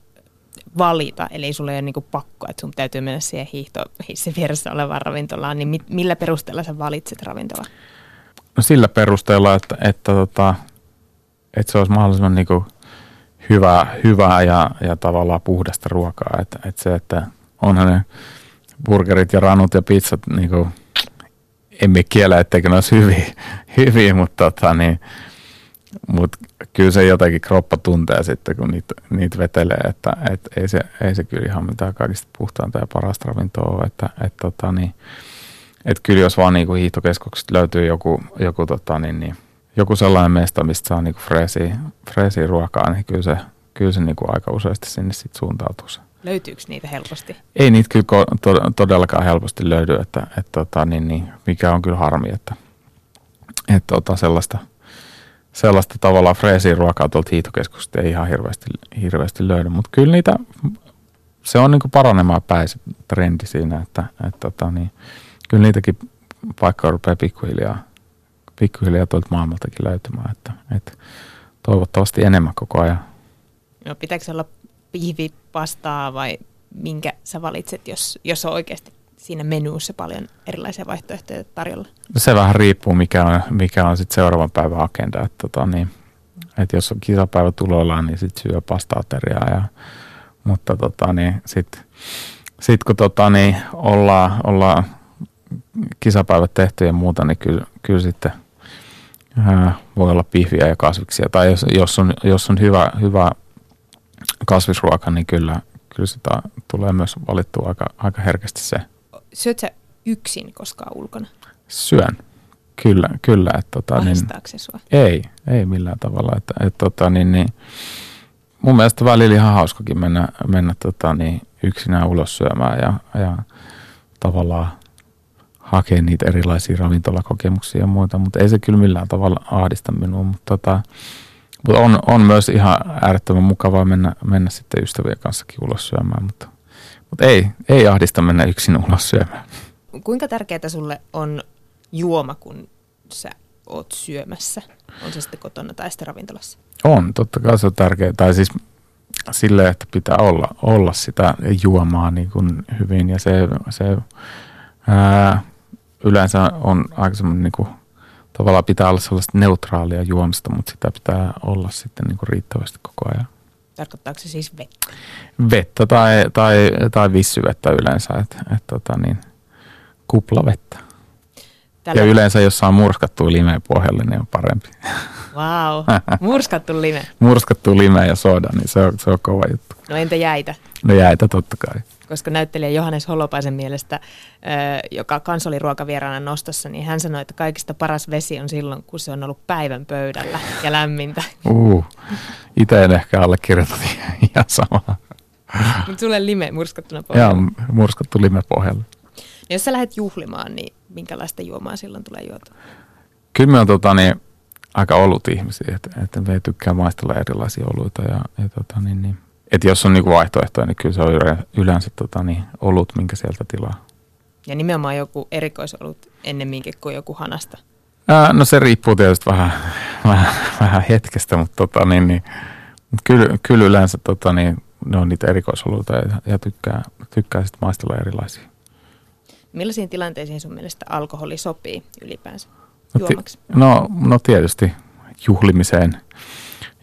valita, eli sulla ei ole niin pakko, että sun täytyy mennä siihen hiihtohissin vieressä olevaan ravintolaan, niin millä perusteella sä valitset ravintolan? No sillä perusteella, että, että, tota, että se olisi mahdollisimman niin hyvää, hyvää ja, ja tavallaan puhdasta ruokaa. Että, että se, että onhan ne burgerit ja ranut ja pizzat, niin kuin, emme kiellä, etteikö ne olisi hyviä, hyviä mutta, tota, niin, mutta kyllä se jotenkin kroppa tuntee sitten, kun niitä, niitä vetelee, että et ei, se, ei se kyllä ihan mitään kaikista puhtainta ja parasta ravintoa ole. Että, et, tota, niin, et kyllä jos vaan niin hiihtokeskuksesta löytyy joku, joku tota, niin, niin, joku sellainen mesta, mistä saa niinku freesiä, freesiä ruokaa, niin kyllä se, kyllä se niinku aika useasti sinne sit suuntautuu se. Löytyykö niitä helposti? Ei niitä kyllä to- todellakaan helposti löydy, että, että tota, niin, niin, mikä on kyllä harmi, että, että tota, sellaista, sellaista tavallaan freesiä ruokaa tuolta hiihtokeskuksesta ei ihan hirveästi, hirveästi löydy, mutta kyllä niitä, se on niinku paranemaan päin se trendi siinä, että, että tota, niin, kyllä niitäkin paikkoja rupeaa pikkuhiljaa pikkuhiljaa tuolta maailmaltakin löytymään, että, että toivottavasti enemmän koko ajan. No pitääkö olla pihvipastaa vai minkä sä valitset, jos, jos on oikeasti siinä menuussa paljon erilaisia vaihtoehtoja tarjolla? No se vähän riippuu, mikä on, mikä on sitten seuraavan päivän agenda. Että, tota, niin, että jos on kisapäivä tuloillaan, niin sitten syö pastaateriaa. Ja, mutta tota, niin, sitten sit kun tota, niin, ollaan, ollaan kisapäivät tehty ja muuta, niin kyllä, kyllä sitten ää, voi olla pihviä ja kasviksia. Tai jos, jos, on, jos on hyvä, hyvä kasvisruoka, niin kyllä, kyllä sitä tulee myös valittua aika, aika herkästi se. Syöt sä yksin koskaan ulkona? Syön. Kyllä, kyllä. Että, tota, niin, se sua? Ei, ei millään tavalla. Että, että, tota, niin, niin, mun mielestä välillä ihan hauskakin mennä, mennä tota, niin, yksinään ulos syömään ja, ja tavallaan hakea niitä erilaisia ravintolakokemuksia ja muita, mutta ei se kyllä millään tavalla ahdista minua, mutta tota, mutta on, on myös ihan äärettömän mukavaa mennä, mennä sitten ystävien kanssakin ulos syömään, mutta, mutta ei, ei ahdista mennä yksin ulos syömään. Kuinka tärkeää sulle on juoma, kun sä oot syömässä? On se sitten kotona tai sitten ravintolassa? On, totta kai se on tärkeää. Tai siis silleen, että pitää olla, olla sitä juomaa niin kuin hyvin ja se, se ää, yleensä on aika semmoinen niin kuin, tavallaan pitää olla sellaista neutraalia juomista, mutta sitä pitää olla sitten niin kuin riittävästi koko ajan. Tarkoittaako se siis vettä? Vettä tai, tai, tai vissyvettä yleensä, että et, tota niin, kuplavettä. Tällä... Ja yleensä jos saa murskattua limeen pohjalle, niin on parempi. Wow, murskattu lime. murskattu lime ja soda, niin se on, se on kova juttu. No entä jäitä? No jäitä totta kai koska näyttelijä Johannes Holopaisen mielestä, joka kans oli ruokavieraana nostossa, niin hän sanoi, että kaikista paras vesi on silloin, kun se on ollut päivän pöydällä ja lämmintä. Uh, itse en ehkä allekirjoita ihan samaa. Mutta sulle lime murskattuna pohjalla. Joo, murskattu lime pohjalla. Jos sä lähdet juhlimaan, niin minkälaista juomaa silloin tulee juotua? Kyllä me on tota, niin, aika ollut ihmisiä, että, että me tykkää maistella erilaisia oluita ja, ja tota, niin, niin, että jos on niinku vaihtoehtoja, niin kyllä se on yleensä tota, niin, olut, minkä sieltä tilaa. Ja nimenomaan joku erikoisolut ennemminkin kuin joku hanasta. Ää, no se riippuu tietysti vähän, vähän, vähän hetkestä, mutta tota, niin, niin, mut kyllä, kyllä yleensä tota, niin, ne on niitä erikoisoluita ja, ja tykkää, tykkää sitten maistella erilaisia. Millaisiin tilanteisiin sun mielestä alkoholi sopii ylipäänsä no, ti- no, no tietysti juhlimiseen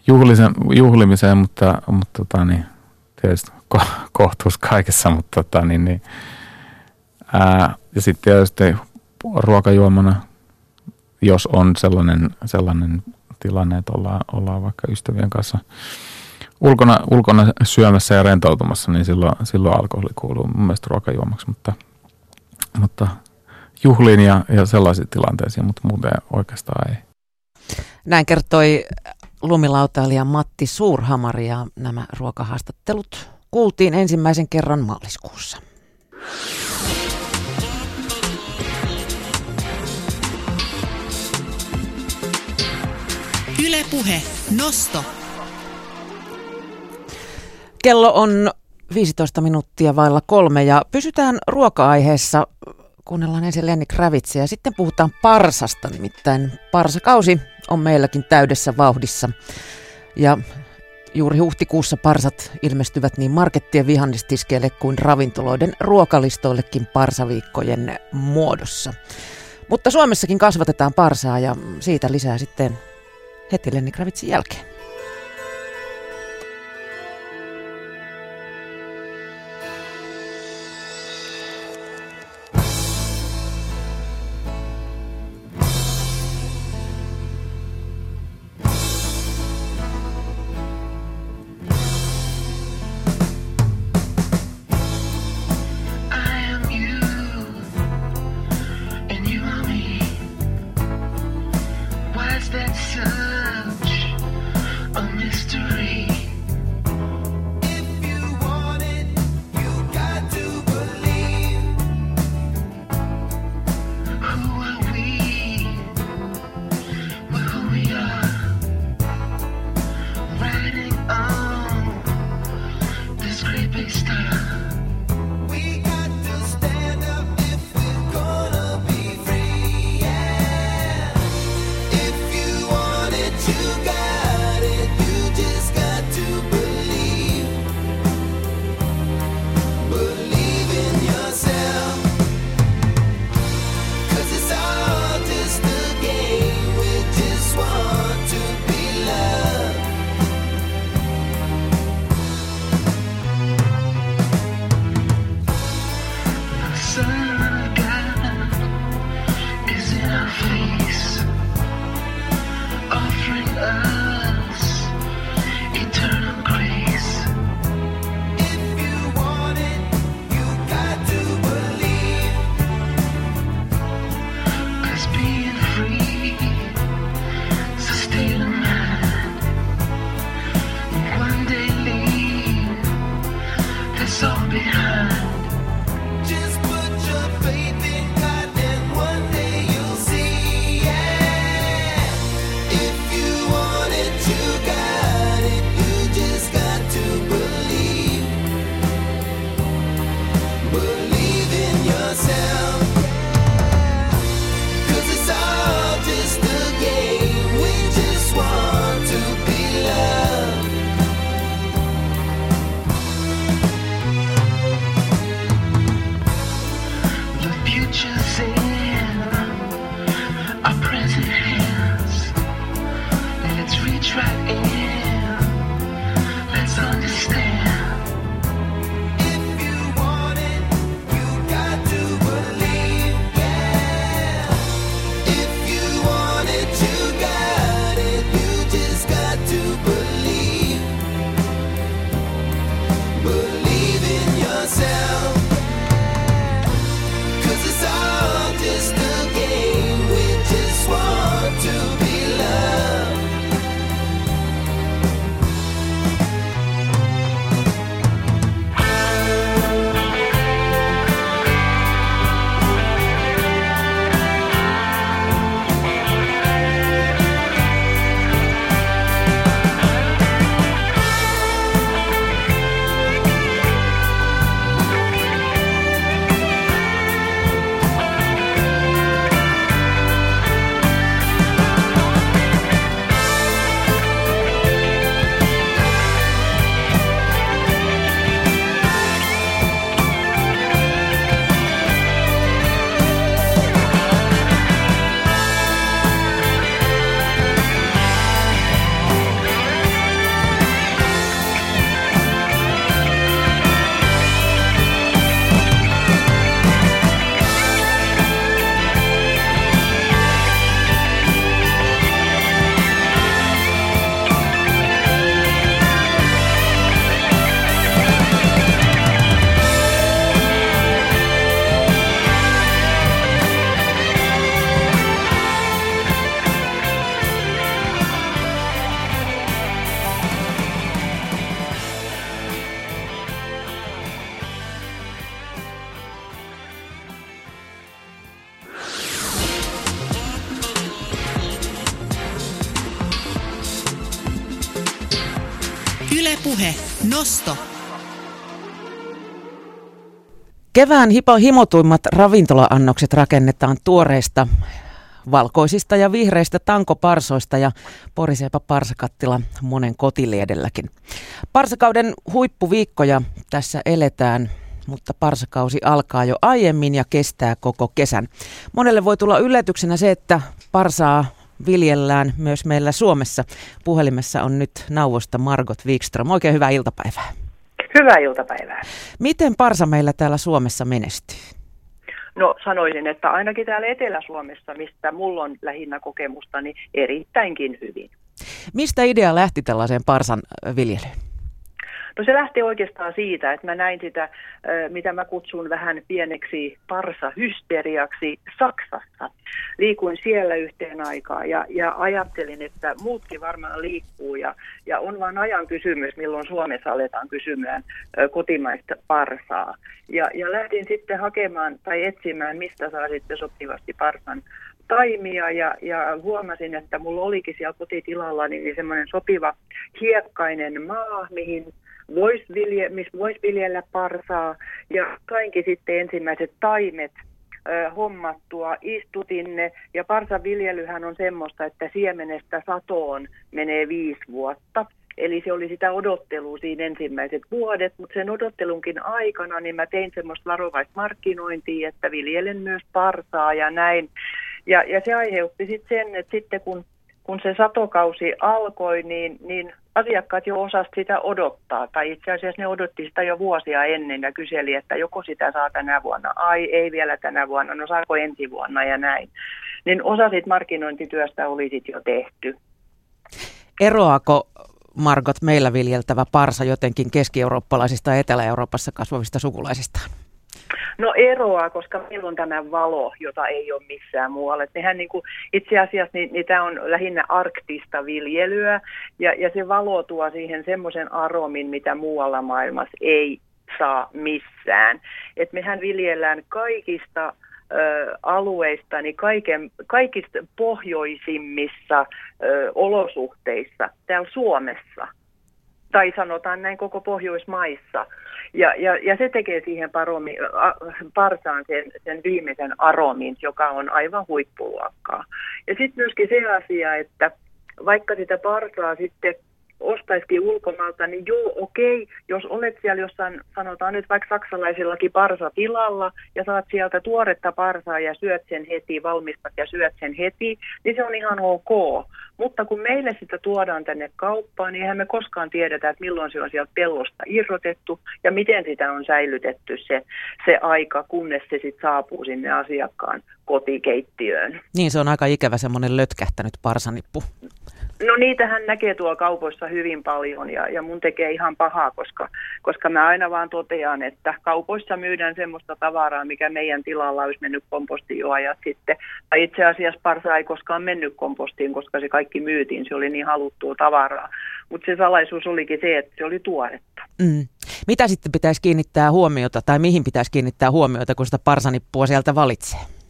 juhlisen, juhlimiseen, mutta, mutta tota, niin, tietysti ko, kohtuus kaikessa, mutta tota, niin, niin, ää, ja sitten tietysti ruokajuomana jos on sellainen, sellainen tilanne, että ollaan, ollaan vaikka ystävien kanssa ulkona, ulkona syömässä ja rentoutumassa, niin silloin, silloin alkoholi kuuluu mun mielestä ruokajuomaksi, mutta, mutta juhliin ja, ja sellaisiin tilanteisiin, mutta muuten oikeastaan ei. Näin kertoi lumilautailija Matti Suurhamari ja nämä ruokahaastattelut kuultiin ensimmäisen kerran maaliskuussa. Ylepuhe Nosto. Kello on 15 minuuttia vailla kolme ja pysytään ruoka-aiheessa. Kuunnellaan ensin Lenni Kravitsia ja sitten puhutaan parsasta, nimittäin parsakausi on meilläkin täydessä vauhdissa. Ja juuri huhtikuussa parsat ilmestyvät niin markettien vihannistiskeille kuin ravintoloiden ruokalistoillekin parsaviikkojen muodossa. Mutta Suomessakin kasvatetaan parsaa ja siitä lisää sitten heti Lenni Kravitsin jälkeen. Nosto. Kevään hipo himotuimmat ravintola-annokset rakennetaan tuoreista valkoisista ja vihreistä tankoparsoista ja poriseepa parsakattila monen kotiliedelläkin. Parsakauden huippuviikkoja tässä eletään, mutta parsakausi alkaa jo aiemmin ja kestää koko kesän. Monelle voi tulla yllätyksenä se, että parsaa viljellään myös meillä Suomessa. Puhelimessa on nyt nauvosta Margot Wikström. Oikein hyvää iltapäivää. Hyvää iltapäivää. Miten parsa meillä täällä Suomessa menestyy? No sanoisin, että ainakin täällä Etelä-Suomessa, mistä mulla on lähinnä kokemusta, niin erittäinkin hyvin. Mistä idea lähti tällaiseen parsan viljelyyn? No se lähti oikeastaan siitä, että mä näin sitä, mitä mä kutsun vähän pieneksi parsahysteriaksi Saksassa. Liikuin siellä yhteen aikaan ja, ja ajattelin, että muutkin varmaan liikkuu ja, ja on vain ajan kysymys, milloin Suomessa aletaan kysymään kotimaista parsaa. Ja, ja lähdin sitten hakemaan tai etsimään, mistä saa sitten sopivasti parsan taimia ja, ja huomasin, että mulla olikin siellä kotitilalla niin semmoinen sopiva hiekkainen maa, mihin voisi vilje, missä voisi viljellä parsaa ja kaikki sitten ensimmäiset taimet hommattua, istutin ne ja parsaviljelyhän on semmoista, että siemenestä satoon menee viisi vuotta. Eli se oli sitä odottelua siinä ensimmäiset vuodet, mutta sen odottelunkin aikana niin mä tein semmoista varovaista markkinointia, että viljelen myös parsaa ja näin. Ja, ja se aiheutti sitten sen, että sitten kun kun se satokausi alkoi, niin, niin asiakkaat jo osasivat sitä odottaa. Tai itse asiassa ne odotti sitä jo vuosia ennen ja kyseli, että joko sitä saa tänä vuonna. Ai, ei vielä tänä vuonna, no saako ensi vuonna ja näin. Niin osa siitä markkinointityöstä oli sitten jo tehty. Eroako Margot meillä viljeltävä parsa jotenkin keski-eurooppalaisista ja etelä-Euroopassa kasvavista sukulaisistaan? No eroaa, koska meillä on tämä valo, jota ei ole missään muualla. Et mehän niin kuin, itse asiassa niin, niin tämä on lähinnä arktista viljelyä ja, ja se valo tuo siihen semmoisen aromin, mitä muualla maailmassa ei saa missään. Et mehän viljellään kaikista ö, alueista, niin kaiken, kaikista pohjoisimmissa ö, olosuhteissa täällä Suomessa – tai sanotaan näin koko Pohjoismaissa. Ja, ja, ja se tekee siihen paromi, a, parsaan sen, sen viimeisen aromin, joka on aivan huippuluokkaa. Ja sitten myöskin se asia, että vaikka sitä parsaa sitten ostaisikin ulkomailta, niin joo, okei, jos olet siellä jossain, sanotaan nyt vaikka saksalaisillakin tilalla ja saat sieltä tuoretta parsaa ja syöt sen heti, valmistat ja syöt sen heti, niin se on ihan ok. Mutta kun meille sitä tuodaan tänne kauppaan, niin eihän me koskaan tiedetä, että milloin se on sieltä pellosta irrotettu ja miten sitä on säilytetty se, se aika, kunnes se sitten saapuu sinne asiakkaan kotikeittiöön. Niin, se on aika ikävä semmoinen lötkähtänyt parsanippu. No niitähän näkee tuolla kaupoissa hyvin paljon ja, ja mun tekee ihan pahaa, koska, koska mä aina vaan totean, että kaupoissa myydään semmoista tavaraa, mikä meidän tilalla olisi mennyt kompostiin jo ajat sitten. Tai itse asiassa parsa ei koskaan mennyt kompostiin, koska se kaikki myytiin, se oli niin haluttua tavaraa. Mutta se salaisuus olikin se, että se oli tuoretta. Mm. Mitä sitten pitäisi kiinnittää huomiota tai mihin pitäisi kiinnittää huomiota, kun sitä parsanippua sieltä valitsee?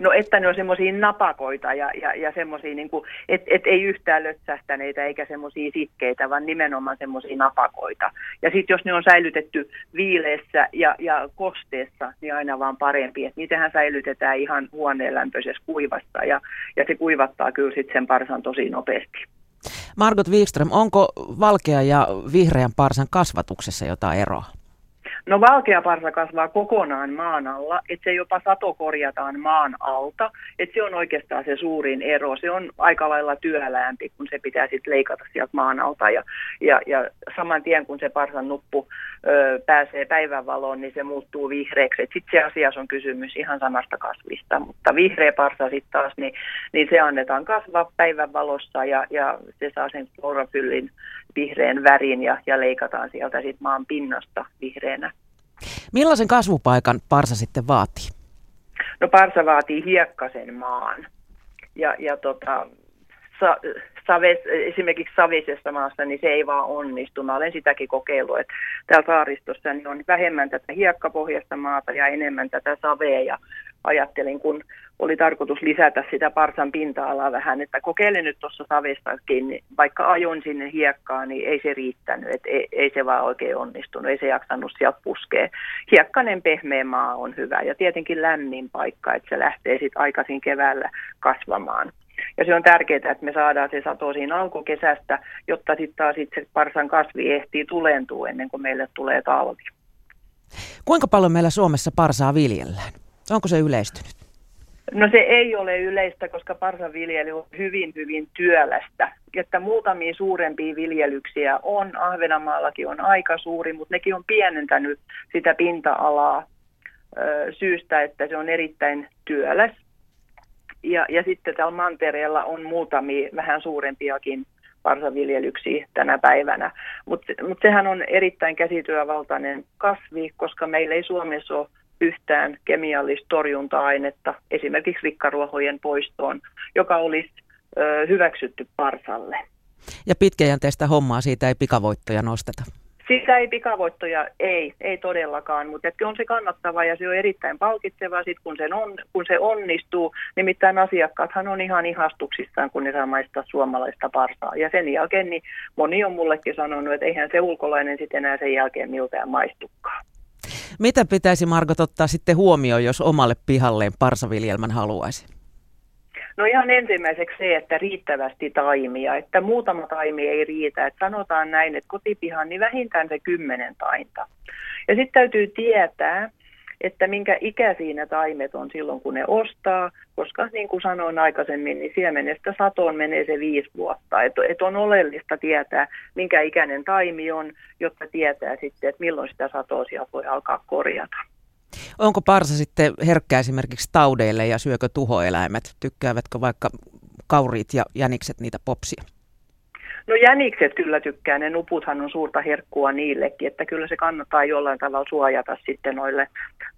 No että ne on semmoisia napakoita ja, ja, ja semmoisia, niin että et ei yhtään lötsähtäneitä eikä semmoisia sitkeitä, vaan nimenomaan semmoisia napakoita. Ja sitten jos ne on säilytetty viileessä ja, ja kosteessa, niin aina vaan parempi. Että niitähän säilytetään ihan huoneenlämpöisessä kuivassa ja, ja se kuivattaa kyllä sitten sen parsan tosi nopeasti. Margot Wikström, onko valkea ja vihreän parsan kasvatuksessa jotain eroa? No valkea parsa kasvaa kokonaan maan alla, että se jopa sato korjataan maan alta, että se on oikeastaan se suurin ero. Se on aika lailla työlämpi, kun se pitää sitten leikata sieltä maan alta ja, ja, ja saman tien kun se parsan nuppu ö, pääsee päivänvaloon, niin se muuttuu vihreäksi. Sitten se asiassa on kysymys ihan samasta kasvista, mutta vihreä parsa sitten taas, niin, niin se annetaan kasvaa päivänvalossa ja, ja se saa sen klorofyllin vihreän värin ja, ja leikataan sieltä sitten maan pinnasta vihreänä. Millaisen kasvupaikan parsa sitten vaatii? No parsa vaatii hiekkasen maan. Ja, ja tota, sa, saves, esimerkiksi savisessa maassa, niin se ei vaan onnistu. Mä olen sitäkin kokeillut, että täällä saaristossa niin on vähemmän tätä hiekkapohjasta maata ja enemmän tätä savea. Ja ajattelin, kun oli tarkoitus lisätä sitä parsan pinta-alaa vähän, että kokeile nyt tuossa savestakin, niin vaikka ajon sinne hiekkaan, niin ei se riittänyt, että ei, ei se vaan oikein onnistunut, ei se jaksanut sieltä puskea. Hiekkainen pehmeä maa on hyvä ja tietenkin lämmin paikka, että se lähtee sitten aikaisin keväällä kasvamaan. Ja se on tärkeää, että me saadaan se sato siinä alkukesästä, jotta sitten taas itse parsan kasvi ehtii tulentua ennen kuin meille tulee talvi. Kuinka paljon meillä Suomessa parsaa viljellään? Onko se yleistynyt? No se ei ole yleistä, koska parsanviljely on hyvin, hyvin työlästä. Että muutamia suurempia viljelyksiä on, Ahvenanmaallakin on aika suuri, mutta nekin on pienentänyt sitä pinta-alaa ö, syystä, että se on erittäin työläs. Ja, ja sitten täällä mantereella on muutamia vähän suurempiakin parsaviljelyksiä tänä päivänä. Mutta mut sehän on erittäin käsityövaltainen kasvi, koska meillä ei Suomessa ole yhtään kemiallista torjunta-ainetta esimerkiksi rikkaruohojen poistoon, joka olisi ö, hyväksytty parsalle. Ja pitkäjänteistä hommaa siitä ei pikavoittoja nosteta. Sitä ei pikavoittoja, ei, ei todellakaan, mutta että on se kannattava ja se on erittäin palkitseva sit kun, sen on, kun se onnistuu. Nimittäin asiakkaathan on ihan ihastuksissaan, kun ne saa maistaa suomalaista parsaa. Ja sen jälkeen niin moni on mullekin sanonut, että eihän se ulkolainen sitten enää sen jälkeen miltään maistukaan. Mitä pitäisi Margot ottaa sitten huomioon, jos omalle pihalleen parsaviljelmän haluaisi? No ihan ensimmäiseksi se, että riittävästi taimia, että muutama taimi ei riitä. Että sanotaan näin, että kotipihan niin vähintään se kymmenen tainta. Ja sitten täytyy tietää, että minkä ikä siinä taimet on silloin, kun ne ostaa, koska niin kuin sanoin aikaisemmin, niin siemenestä satoon menee se viisi vuotta. Että et on oleellista tietää, minkä ikäinen taimi on, jotta tietää sitten, että milloin sitä satoa voi alkaa korjata. Onko parsa sitten herkkä esimerkiksi taudeille ja syökö tuhoeläimet? Tykkäävätkö vaikka kauriit ja jänikset niitä popsia? No jänikset kyllä tykkää, ne nuputhan on suurta herkkua niillekin, että kyllä se kannattaa jollain tavalla suojata sitten noille,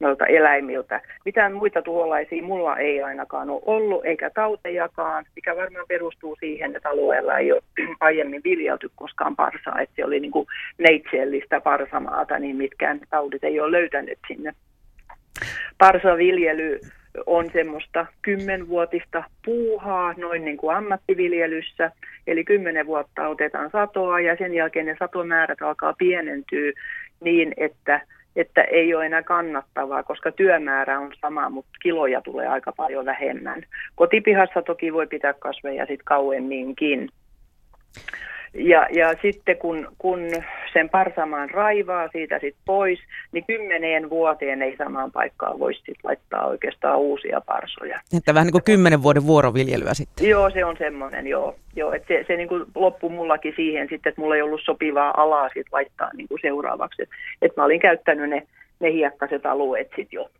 noilta eläimiltä. Mitään muita tuholaisia mulla ei ainakaan ole ollut, eikä tautejakaan, mikä varmaan perustuu siihen, että alueella ei ole aiemmin viljelty koskaan parsaa, että se oli niin kuin neitseellistä parsamaata, niin mitkään taudit ei ole löytänyt sinne. Parsaviljely on semmoista kymmenvuotista puuhaa noin niin kuin ammattiviljelyssä. Eli kymmenen vuotta otetaan satoa ja sen jälkeen ne satomäärät alkaa pienentyä niin, että, että ei ole enää kannattavaa, koska työmäärä on sama, mutta kiloja tulee aika paljon vähemmän. Kotipihassa toki voi pitää kasveja sitten kauemminkin. Ja, ja sitten kun, kun sen parsamaan raivaa siitä sit pois, niin kymmeneen vuoteen ei samaan paikkaan voisi sit laittaa oikeastaan uusia parsoja. Että vähän niin kuin kymmenen vuoden vuoroviljelyä sitten. Joo, se on semmoinen, joo. joo että se, se niin kuin loppui mullakin siihen sitten, että mulla ei ollut sopivaa alaa sit laittaa niin kuin seuraavaksi. Että et mä olin käyttänyt ne, ne hiekkaset alueet sitten jo.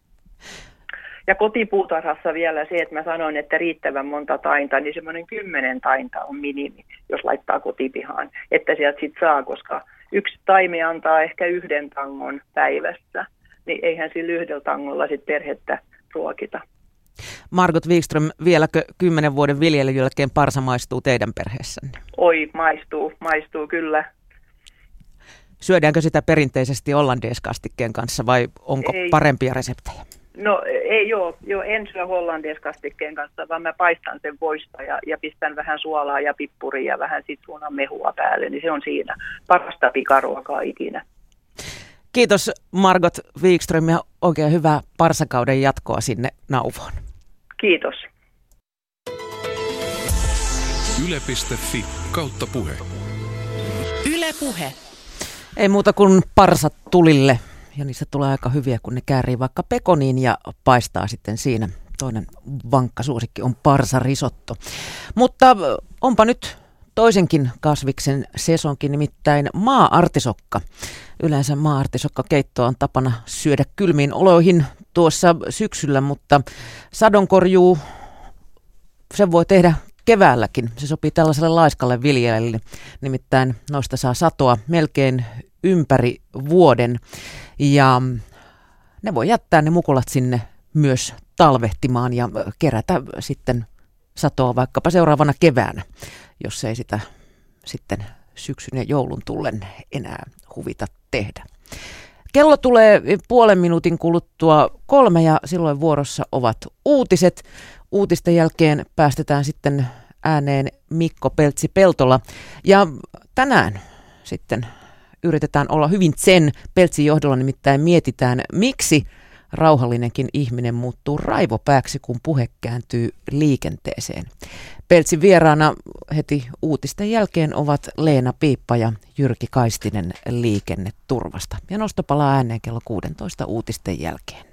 Ja kotipuutarhassa vielä se, että mä sanoin, että riittävän monta tainta, niin semmoinen kymmenen tainta on minimi, jos laittaa kotipihaan, että sieltä sitten saa, koska yksi taimi antaa ehkä yhden tangon päivässä, niin eihän sillä yhdellä tangolla sitten perhettä ruokita. Margot Wikström, vieläkö kymmenen vuoden viljelyn jälkeen parsa maistuu teidän perheessänne? Oi, maistuu, maistuu kyllä. Syödäänkö sitä perinteisesti hollandieskastikkeen kanssa vai onko Ei. parempia reseptejä? No ei joo, joo en syö hollandieskastikkeen kanssa, vaan mä paistan sen voista ja, ja pistän vähän suolaa ja pippuria ja vähän sitruunan mehua päälle, niin se on siinä parasta pikaruokaa ikinä. Kiitos Margot Wikström ja oikein hyvää parsakauden jatkoa sinne Nauvoon. Kiitos. Yle.fi kautta puhe. Yle Puhe. Ei muuta kuin parsat tulille ja niistä tulee aika hyviä, kun ne käärii vaikka pekoniin ja paistaa sitten siinä. Toinen vankka suosikki on parsarisotto. Mutta onpa nyt toisenkin kasviksen sesonkin, nimittäin maa-artisokka. Yleensä maa-artisokka keitto on tapana syödä kylmiin oloihin tuossa syksyllä, mutta sadonkorjuu sen voi tehdä keväälläkin. Se sopii tällaiselle laiskalle viljelijälle, nimittäin noista saa satoa melkein ympäri vuoden. Ja ne voi jättää ne mukulat sinne myös talvehtimaan ja kerätä sitten satoa vaikkapa seuraavana keväänä, jos ei sitä sitten syksyn ja joulun tullen enää huvita tehdä. Kello tulee puolen minuutin kuluttua kolme ja silloin vuorossa ovat uutiset. Uutisten jälkeen päästetään sitten ääneen Mikko Peltsi-Peltola. Ja tänään sitten yritetään olla hyvin sen Peltsin johdolla nimittäin mietitään, miksi rauhallinenkin ihminen muuttuu raivopääksi, kun puhe kääntyy liikenteeseen. Peltsin vieraana heti uutisten jälkeen ovat Leena Piippa ja Jyrki Kaistinen liikenneturvasta. Ja nostopalaa ääneen kello 16 uutisten jälkeen.